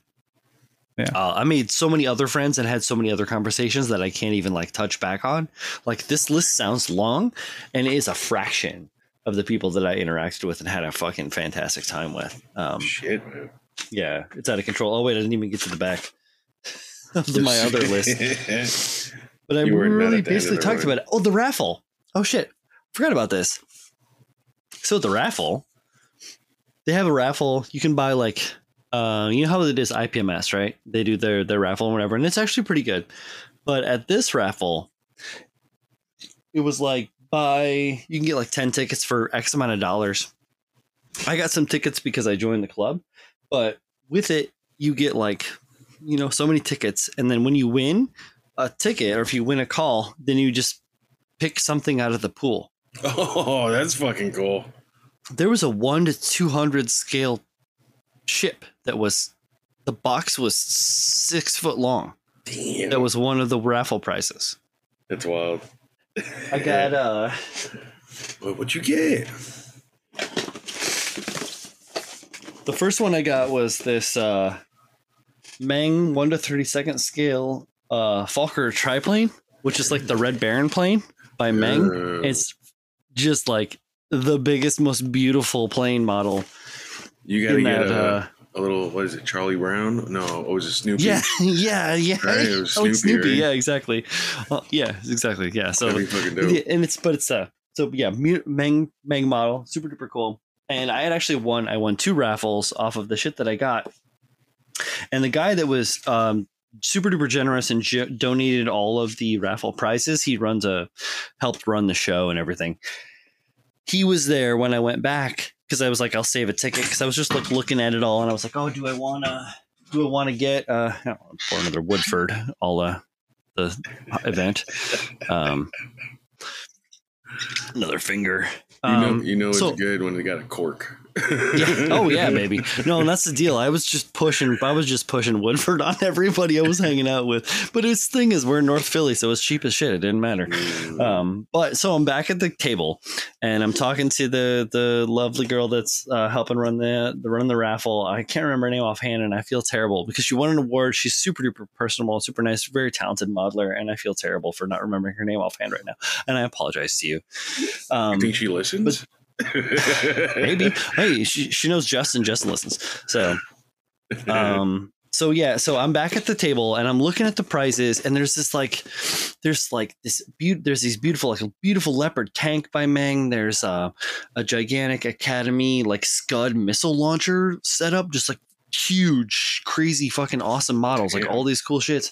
Yeah. Uh, I made so many other friends and had so many other conversations that I can't even like touch back on. Like this list sounds long, and is a fraction of the people that I interacted with and had a fucking fantastic time with. Um, Shit, man. yeah, it's out of control. Oh wait, I didn't even get to the back of the- my other list. But I You were not really at the end of basically talked about it. Oh, the raffle. Oh shit, forgot about this. So the raffle, they have a raffle. You can buy like, uh, you know how it is IPMS, right? They do their their raffle and whatever, and it's actually pretty good. But at this raffle, it was like buy you can get like ten tickets for X amount of dollars. I got some tickets because I joined the club, but with it you get like you know so many tickets, and then when you win a ticket or if you win a call, then you just pick something out of the pool. Oh, that's fucking cool. There was a one to two hundred scale ship that was the box was six foot long. Damn. That was one of the raffle prizes. it's wild. I got uh What would you get? the first one I got was this uh Meng one to thirty second scale uh Fokker triplane. which is like the Red Baron plane by Meng. Yeah. It's just like the biggest, most beautiful plane model. you gotta get that, a, uh, a little. What is it? Charlie Brown? No, oh, was it Snoopy? Yeah, yeah, yeah. Right, it was like Snoopy, Snoopy. right? Yeah, exactly. Well, yeah, exactly. Yeah. So That'd be dope. Yeah, and it's but it's uh so yeah Meng Meng model super duper cool and I had actually won I won two raffles off of the shit that I got and the guy that was um super duper generous and donated all of the raffle prizes he runs a helped run the show and everything he was there when I went back because I was like I'll save a ticket because I was just like looking at it all and I was like oh do I want to do I want to get uh I don't want for another Woodford all uh the event um another finger. You know, Um, you know it's so- good when they got a cork. Yeah. Oh yeah, baby. No, and that's the deal. I was just pushing. I was just pushing Woodford on everybody I was hanging out with. But his thing is, we're in North Philly, so it's cheap as shit. It didn't matter. Mm. Um, but so I'm back at the table, and I'm talking to the the lovely girl that's uh, helping run the the run the raffle. I can't remember her name offhand, and I feel terrible because she won an award. She's super duper personable, super nice, very talented modeler, and I feel terrible for not remembering her name offhand right now. And I apologize to you. Um, you think she listens? maybe. Hey she, she knows justin. Justin listens. So um so yeah so i'm back at the table and i'm looking at the prizes and there's this like there's like this beaut there's these beautiful like a beautiful leopard tank by meng. There's a, a gigantic academy like scud missile launcher setup just like huge crazy fucking awesome models like all these cool shits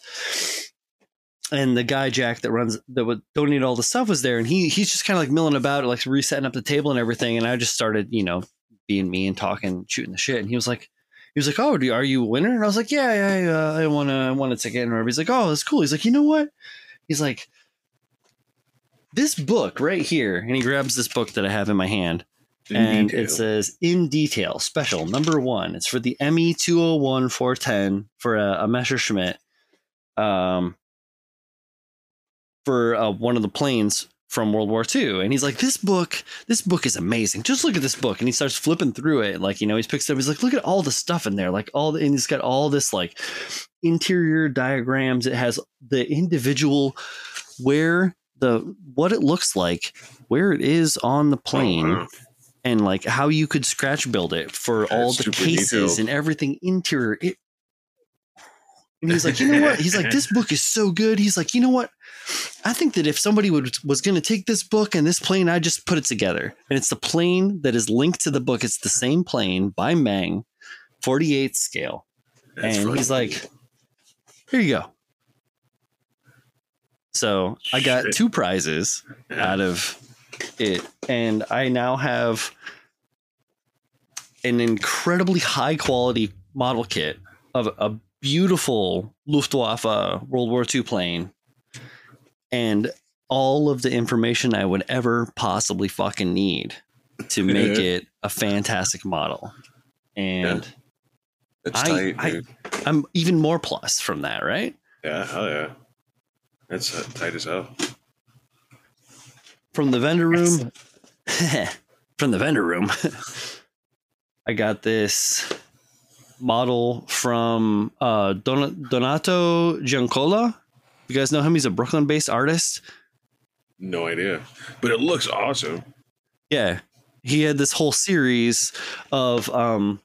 and the guy Jack that runs that would donate all the stuff was there, and he he's just kind of like milling about, like resetting up the table and everything. And I just started, you know, being me and talking, shooting the shit. And he was like, he was like, "Oh, you, are you a winner?" And I was like, "Yeah, yeah, yeah I want to, I want a ticket." And whatever. He's like, "Oh, that's cool." He's like, "You know what?" He's like, "This book right here," and he grabs this book that I have in my hand, In and detail. it says in detail special number one it's for the me 201 410 for a, a messerschmitt um for uh, one of the planes from world war ii and he's like this book this book is amazing just look at this book and he starts flipping through it like you know he's picks it up he's like look at all the stuff in there like all the and he's got all this like interior diagrams it has the individual where the what it looks like where it is on the Oh, plane wow. and like how you could scratch build it for all the cases detailed. and everything interior. It, and he's like, you know what? He's like, this book is so good. He's like, you know what? I think that if somebody would was going to take this book and this plane, I just put it together, and it's the plane that is linked to the book. It's the same plane by Meng, 48 scale, That's and fucking he's like, here you go. So I got Shit. two prizes cool. out of it and i now have an incredibly high quality model kit of a beautiful luftwaffe world war ii plane and all of the information i would ever possibly fucking need to make it a fantastic model. And That's I, tight, I, I'm even more plus from that right? Yeah, hell yeah. That's uh, tight as hell. from the vendor room from the vendor room i got this model from uh Don- donato giancola. You guys know him? He's a brooklyn based artist. No idea, but it looks awesome. yeah. He had this whole series of um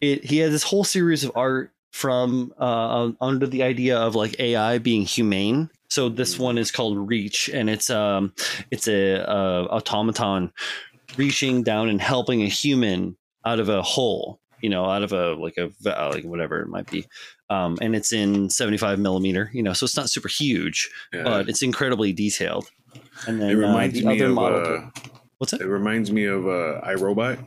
it he had this whole series of art from uh under the idea of like ai being humane. So this one is called reach and it's um it's a, uh automaton reaching down and helping a human out of a hole you know out of a like a like whatever it might be um and it's in 75 millimeter you know so it's not super huge Yeah. but it's incredibly detailed and then it uh, reminds the me other of model uh, what's it? it reminds me of uh, iRobot.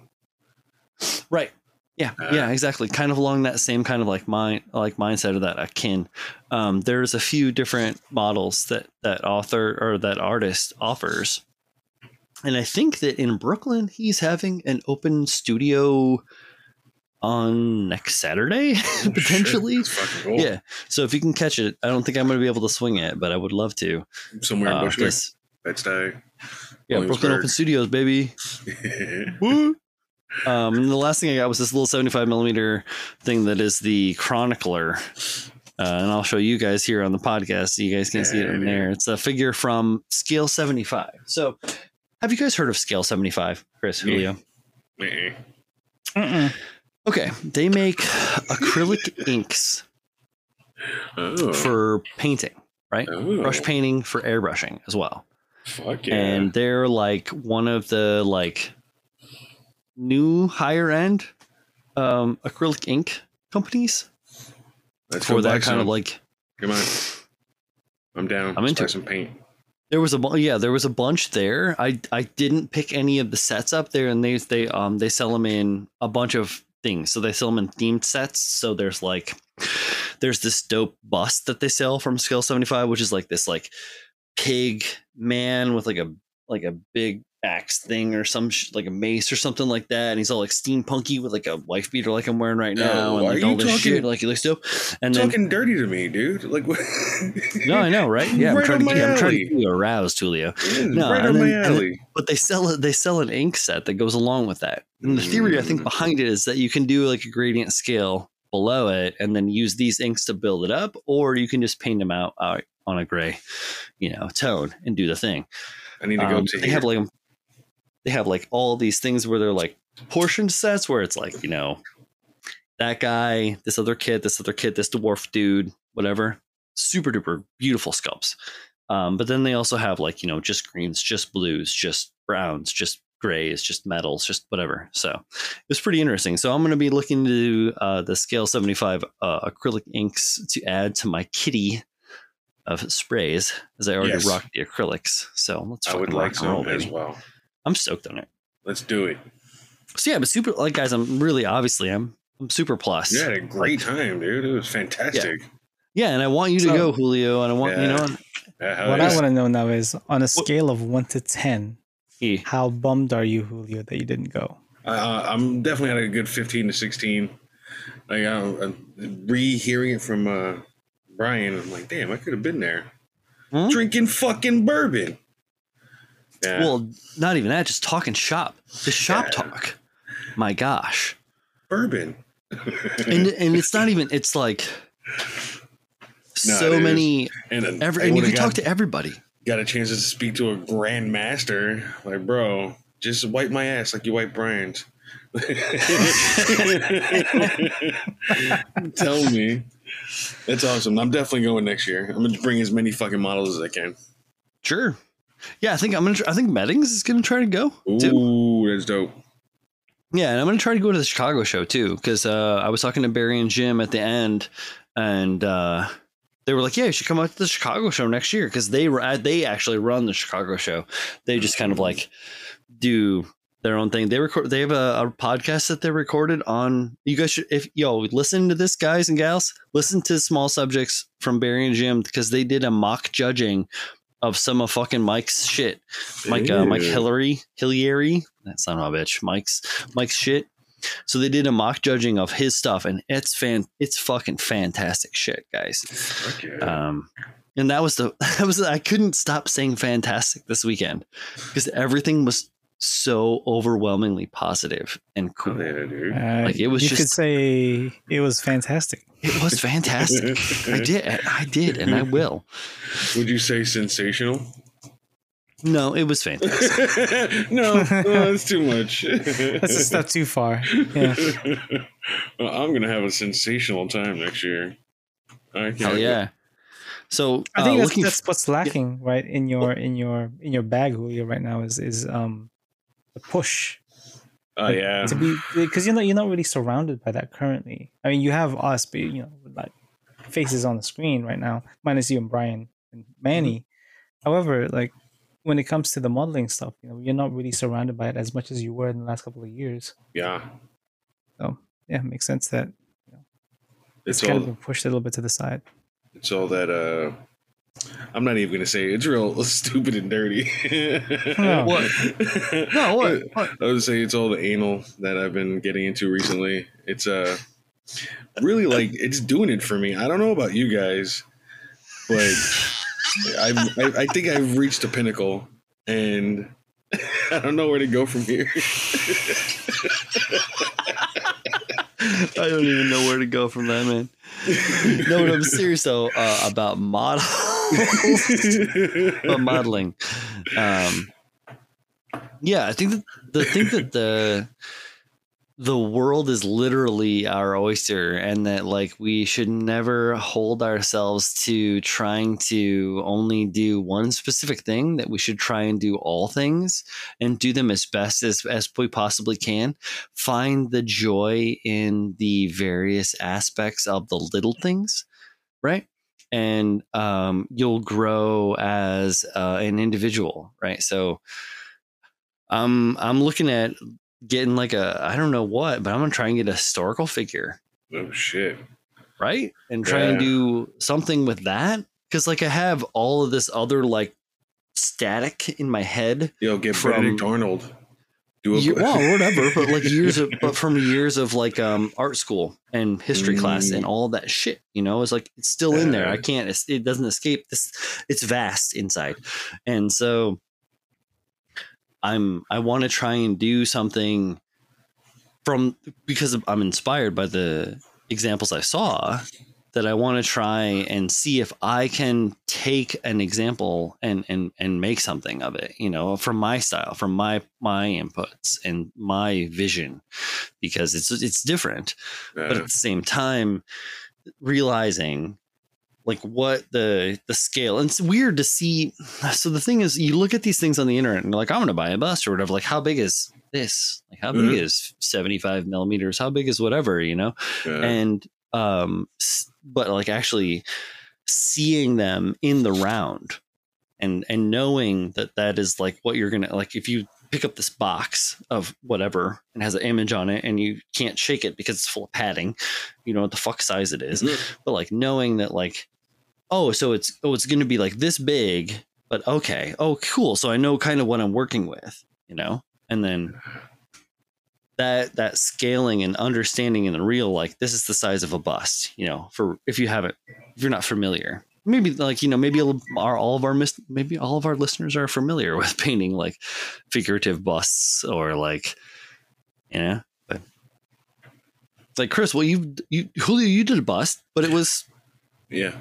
Right. Yeah, Uh, yeah, exactly. Kind of along that same kind of like mind, like mindset of that akin. Um, there's a few different models that that author or that artist offers, and I think that in Brooklyn he's having an open studio on next Saturday Oh, potentially. Shit, cool. Yeah. So if you can catch it, I don't think I'm going to be able to swing it, but I would love to. Somewhere in Uh, Bushwick. 'cause- That's tight. yeah, Brooklyn Open Studios, baby. Woo! Um, and the last thing I got was this little 75 millimeter thing that is the chronicler Uh, and I'll show you guys here on the podcast so you guys can see it in there. It's a figure from Scale 75. So, have you guys heard of Scale 75, Chris, Yeah. Julio? Eh. Mm-mm. Okay, they make acrylic inks Oh. for painting, right? oh. Brush painting for airbrushing as well. Fuck yeah. and they're like one of the like new higher end um acrylic ink companies Let's for that kind of like Come on. I'm down. I'm Let's into some paint. there was a yeah there was a bunch there i i didn't pick any of the sets up there and they they um they sell them in a bunch of so they sell them in themed sets. So there's like there's this dope bust that they sell from scale 75 which is like this like pig man with like a like a big axe thing or some sh- like a mace or something like that and he's all like steampunky with like a wife beater like i'm wearing right now Oh, and like you all this talking- shit like he looks dope and then Talking dirty to me, dude. Like what? no i know right yeah i'm trying to my get i'm trying to get you aroused julio Yeah, No, right and on then- my and then- but they sell it they sell an ink set that goes along with that and the theory i think Mm. behind it is that you can do like a gradient scale below it and then use these inks to build it up or you can just paint them out uh, on a gray you know tone and do the thing I need to go Um, to they here. have like they have like all these things where they're like portion sets where it's like you know that guy this other kid this other kid this dwarf dude whatever. Super duper beautiful sculpts. Um, but then they also have like you know just greens just blues just browns just grays just metals just whatever. So it was pretty interesting. So i'm going to be looking to uh, the scale 75 uh, acrylic inks to add to my kitty of sprays as i already Yes. rocked the acrylics. So let's I would like some as well. I'm stoked on it Let's do it. so yeah but super like guys i'm really obviously i'm i'm super plus You had a great time, dude. It was fantastic. yeah and i want you to So- go julio and i want you know Yeah, hell What. I want to know now is on a scale of one to ten, eh, how bummed are you, Julio, that you didn't go? Uh, I'm definitely at a good 15 to 16. Like I'm, I'm re-hearing it from uh, Brian. I'm like, damn, I could have been there Hmm? drinking fucking bourbon. Yeah. well not even that just talking shop the shop Yeah. talk my gosh bourbon. and and it's not even it's like No, so many and then every, and you can talk to everybody got a chance to speak to a grandmaster. Like, bro, just wipe my ass like you wipe Brian's. Tell me. That's awesome. I'm definitely going next year. I'm gonna bring as many fucking models as I can. sure yeah i think i'm gonna tr- i think meddings is gonna try to go too Ooh, that's dope. Yeah, and I'm gonna try to go to the Chicago show too, because uh, I was talking to Barry and Jim at the end, and uh, they were like, "Yeah, you should come out to the Chicago show next year," because they were they actually run the Chicago show. They just kind of like do their own thing. They record. They have a, a podcast that they recorded on. You guys should, if yo listen to this, guys and gals, listen to Small Subjects from Barry and Jim because they did a mock judging of some of fucking Mike's shit. Mike uh, Mike. Hillary Hilliary. That son of a bitch. Mike's Mike's shit. So they did a mock judging of his stuff, and it's fan, it's fucking fantastic shit, guys. Um, and that was the that was I couldn't stop saying fantastic this weekend because everything was so overwhelmingly positive and Oh, cool. Uh, Like, it was you could say it was fantastic. It was fantastic. I did, I did, and I will. Would you say sensational? No, it was fantastic. no, no, that's too much. That's a step too far. Yeah. well, I'm gonna have a sensational time next year. I can't Hell yeah. So I think uh, that's, that's what's lacking, right, in your in your in your bag, Julio, right now is is um the push. Oh yeah. to be because you're not you're not really surrounded by that currently. I mean, you have us, but you know, like faces on the screen right now, minus you and Brian and Manny. Mm-hmm. However, like when it comes to the modeling stuff, you know, you're not really surrounded by it as much as you were in the last couple of years. Yeah. So yeah, it makes sense that It's it's kind all of pushed a little bit to the side. it's all that uh I'm not even gonna say it. it's real stupid and dirty. No. What? No, what? What? I would say it's all the anal that I've been getting into recently. It's uh really like it's doing it for me. I don't know about you guys, but I I think I've reached a pinnacle, and I don't know where to go from here. I don't even know where to go from that, man. no, but I'm serious though uh, about model about modeling. Um, yeah, I think the think that the the world is literally our oyster and that like we should never hold ourselves to trying to only do one specific thing that we should try and do all things and do them as best as, as we possibly can find the joy in the various aspects of the little things right and um, you'll grow as uh, an individual right so I'm I'm looking at getting like a I don't know what, but I'm gonna try and get a historical figure, oh shit. right? And try and do something with that because like I have all of this other like static in my head. Yo, get From- Benedict Arnold. Do a well, whatever, but like years of but from years of like um art school and history class and Mm. all that shit, you know, it's like it's still in there. I can't. It doesn't escape. This it's vast inside, and so I'm I want to try and do something from because I'm inspired by the examples I saw that I want to try and see if I can take an example and and and make something of it, you know, from my style, from my my inputs and my vision, because it's it's different. But at the same time realizing like what the the scale and it's weird to see so the thing is you look at these things on the internet and you're like i'm gonna buy a bus or whatever like how big is this? Like how big Mhm. is 75 millimeters? How big is whatever? You know? Uh, and um but like actually seeing them in the round and and knowing that that is like what you're gonna like if you pick up this box of whatever and has an image on it and you can't shake it because it's full of padding you know what the fuck size it is Mhm. but like knowing that like oh so it's oh it's gonna be like this big but okay oh cool so i know kind of what i'm working with you know and then that that scaling and understanding in the real like this is the size of a bust you know for if you haven't if you're not familiar. Maybe like you know maybe a- are all of our mis- maybe all of our listeners are familiar with painting like figurative busts or like you know but it's like chris well you you julio you did a bust but it was yeah.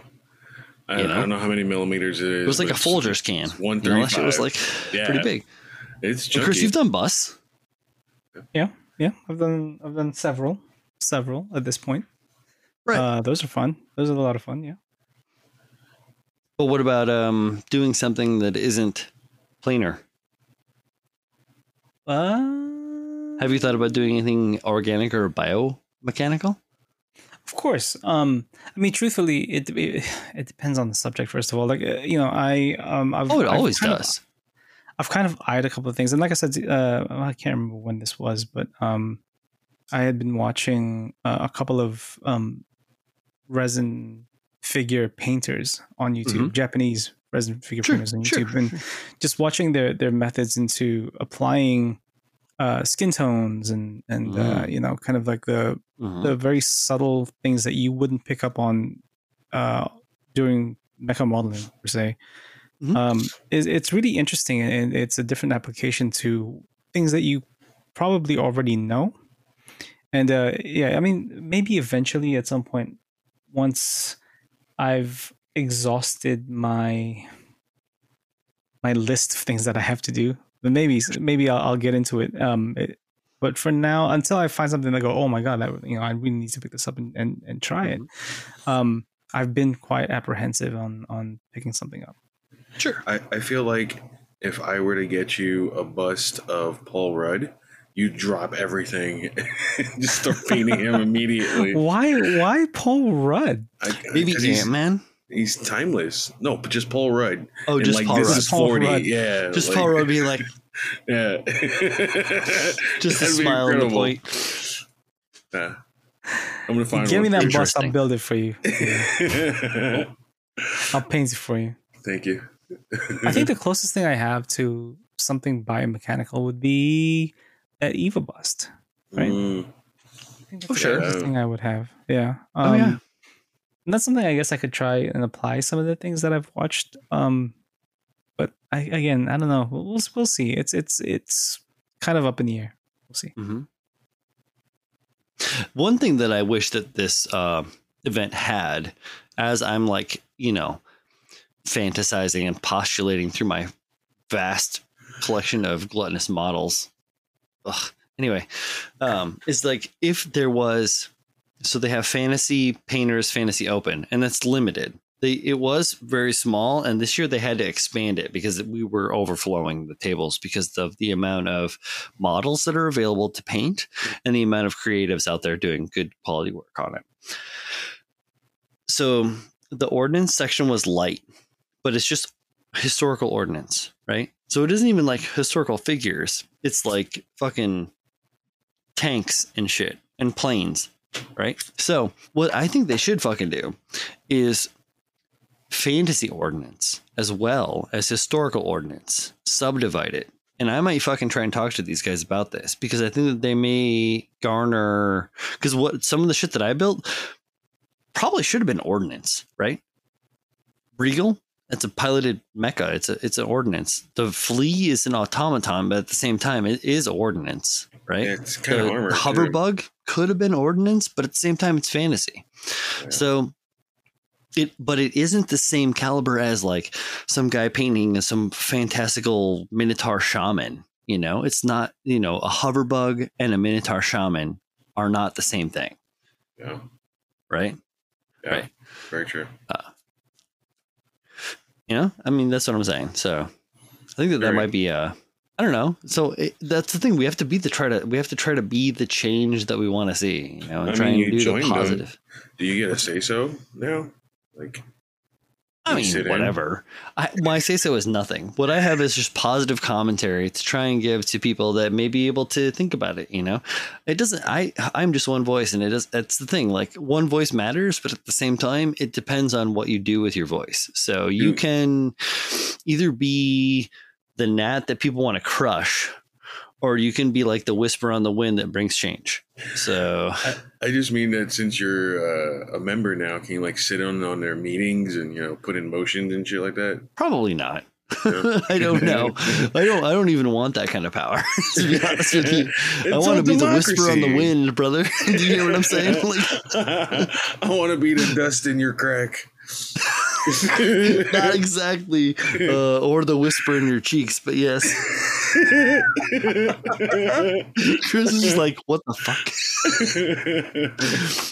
I, You I don't know? how many millimeters it is. it was like a but it's- Folgers can. It's one you know, that shit was like Yeah. pretty big. It's And chris you've done busts. Yeah, I've done I've done several, several at this point. Right. Uh, those are fun. Those are a lot of fun. Yeah. but what about um doing something that isn't planar Uh, Have you thought about doing anything organic or biomechanical? Of course. Um, I mean, truthfully, it it, it depends on the subject. First of all, like uh, you know, I um, I've, Oh, it I've always kind of- does. I've kind of eyed a couple of things, and like I said, uh, I can't remember when this was, but um, I had been watching uh, a couple of um, resin figure painters on YouTube, Japanese resin figure Sure, painters on sure, YouTube, and just watching their their methods into applying uh, skin tones and and uh, Mm. you know, kind of like the Mhm. the very subtle things that you wouldn't pick up on uh, during mecha modeling per se. Mhm. Um, it's really interesting and it's a different application to things that you probably already know. And uh, yeah, I mean, maybe eventually at some point, once I've exhausted my my list of things that I have to do, then maybe maybe I'll, I'll get into it. Um, it, but for now, until I find something that go, oh my god, that you know, I really need to pick this up and and, and try it. Um, I've been quite apprehensive on on picking something up. Sure. I, I feel like if I were to get you a bust of Paul Rudd, you'd drop everything and just start painting him immediately. Why why Paul Rudd? I, Maybe 'cause he's, Ant Man. he's timeless. No, but just Paul Rudd. Oh, And, just like Paul this Rudd. is Paul forty. Rudd. Yeah, Just like- Paul Rudd being like, Yeah, just a That'd be smile on the incredible. point. Yeah. I'm gonna find Give me that for you. bus, I'll build it for you. I'll paint it for you. Thank you. I think the closest thing I have to something biomechanical would be that Eva bust. right? Mm, I think that's Oh, the sure. closest thing I would have. Yeah. Oh, yeah. Um, And that's something I guess I could try and apply some of the things that I've watched. Um, but I again, I don't know. We'll we'll, we'll see. It's it's it's kind of up in the air. We'll see. hmm One thing that I wish that this uh, event had as I'm like, you know, fantasizing and postulating through my vast collection of gluttonous models. Ugh. Anyway, um, is like if there was, so they have Fantasy Painters Fantasy Open, and that's limited. They it was very small, and this year they had to expand it because we were overflowing the tables because of the amount of models that are available to paint and the amount of creatives out there doing good quality work on it. So the ordnance section was light, but it's just historical ordnance, right? So it isn't even like historical figures. It's like fucking tanks and shit and planes, right? So what I think they should fucking do is fantasy ordnance as well as historical ordnance. Subdivide it. And I might fucking try and talk to these guys about this because I think that they may garner because what some of the shit that I built probably should have been ordnance, right? Regal, it's a piloted mecha. It's a it's an ordinance. The flea is an automaton, but at the same time, it is ordinance, right? Yeah, it's kind the of armor. hoverbug could have been ordinance, but at the same time, it's fantasy. Yeah. So it, but it isn't the same caliber as like some guy painting some fantastical minotaur shaman. You know, it's not. You know, a hoverbug and a minotaur shaman are not the same thing, Yeah. right? Yeah. Right. Very true. Uh, You know, I mean, that's what I'm saying. So I think that that Very- might be uh I don't know. So it, that's the thing. We have to be the try to we have to try to be the change that we want to see. You know, and I try mean, you and do the joined them. positive. Do you get a say so now? Like, I mean, whatever. I, my say so is nothing. What I have is just positive commentary to try and give to people that may be able to think about it. You know, it doesn't. I I'm just one voice, and it is. That's the thing. Like one voice matters, but at the same time, it depends on what you do with your voice. So you can either be the gnat that people want to crush, or you can be like the whisper on the wind that brings change. So I just mean that since you're uh, a member now, can you like sit in on their meetings and you know put in motions and shit like that? Probably not. Yeah. I don't know. I don't. I don't even want that kind of power. to be honest with you, I want to be the whisper on the wind, brother. Do you hear what I'm saying? Like, I want to be the dust in your crack. not exactly, uh, or the whisper in your cheeks, but yes. Chris is just like, what the fuck?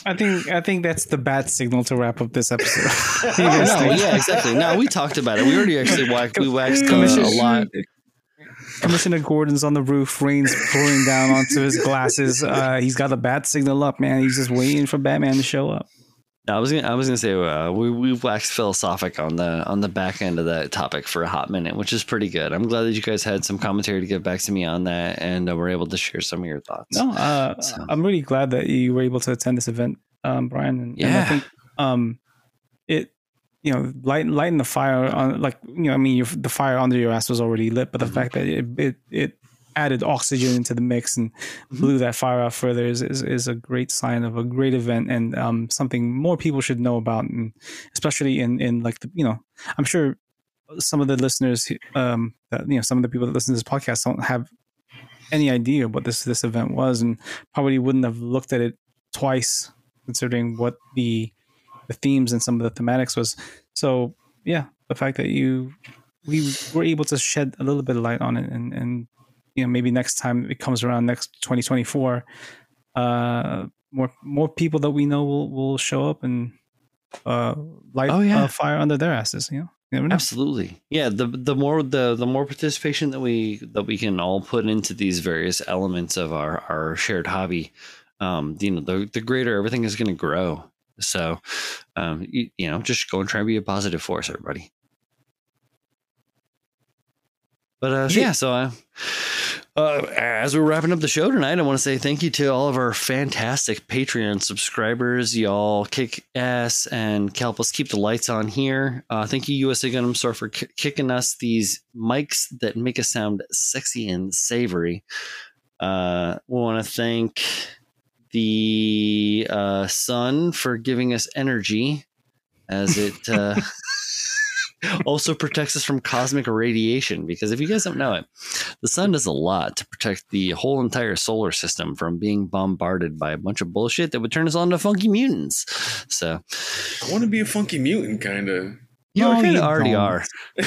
I think I think that's the bad signal to wrap up this episode. What do you Oh, no, yeah, exactly. No, we talked about it. We already actually waxed, we waxed uh, a lot. Commissioner Gordon's on the roof, rain's pouring down onto his glasses. Uh, he's got a bat signal up, man. He's just waiting for Batman to show up. I was gonna, I was gonna say uh, we we waxed philosophic on the on the back end of that topic for a hot minute, which is pretty good. I'm glad that you guys had some commentary to give back to me on that, and uh, were able to share some of your thoughts. No, uh, So- I'm really glad that you were able to attend this event, um, Brian. And, and Yeah. I think um, it, you know, light, lighting the fire on, like you know, I mean, your, the fire under your ass was already lit, but the Mhm. fact that it, it it added oxygen into the mix and Mhm. blew that fire out further is, is is a great sign of a great event and um something more people should know about, and especially in in like the you know, I'm sure some of the listeners um that you know some of the people that listen to this podcast don't have any idea what this this event was and probably wouldn't have looked at it twice considering what the the themes and some of the thematics was so yeah the fact that you we were able to shed a little bit of light on it and and you know maybe next time it comes around next 2024 uh more more people that we know will will show up and uh light Oh, yeah. a fire under their asses you know know. Absolutely, yeah. The the more the the more participation that we that we can all put into these various elements of our our shared hobby, um, you know, the the greater everything is going to grow. So, um, you, you know, just go and try and be a positive force, everybody. But uh, so Yeah. so uh, uh, as we're wrapping up the show tonight, I want to say thank you to all of our fantastic Patreon subscribers. Y'all kick ass and help us keep the lights on here. Uh, thank you, USA Gundam Store, for k- kicking us these mics that make us sound sexy and savory. Uh, we want to thank the uh, sun for giving us energy as it. Also protects us from cosmic radiation because if you guys don't know it The sun does a lot to protect the whole entire solar system from being bombarded by a bunch of bullshit that would turn us on to funky mutants. So I want to be a funky mutant, kind of. you No, kind of already don't. are.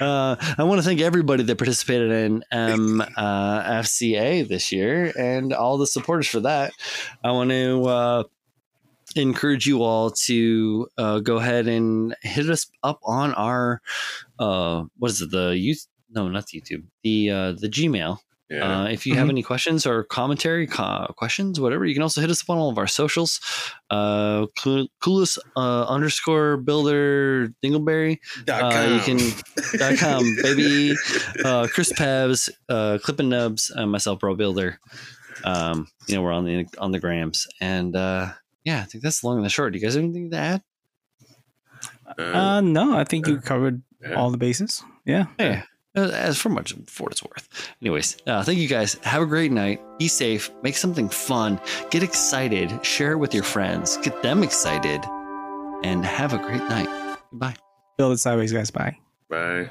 uh, I want to thank everybody that participated in um, uh, FCA this year and all the supporters for that. I want to uh, encourage you all to uh, go ahead and hit us up on our uh, what is it the youth no not the YouTube the uh, the Gmail yeah. uh, if you have Mhm. any questions or commentary, co- questions, whatever, you can also hit us up on all of our socials. Uh, cool, coolest uh, underscore builder dingleberry Dot uh, com. you can- dot com baby. Uh, Chris Pabz, uh, Clippin' Nubs, and myself, Bro Builder. Um, you know we're on the on the grams, and uh, yeah, I think that's the long and the short. Do you guys have anything to add? Uh, Uh, no, I think you covered yeah. all the bases. Yeah. Yeah. Uh, As for much for what it's worth. Anyways, uh, thank you guys. Have a great night. Be safe. Make something fun. Get excited. Share it with your friends. Get them excited. And have a great night. Goodbye. Build it sideways, guys. Bye. Bye.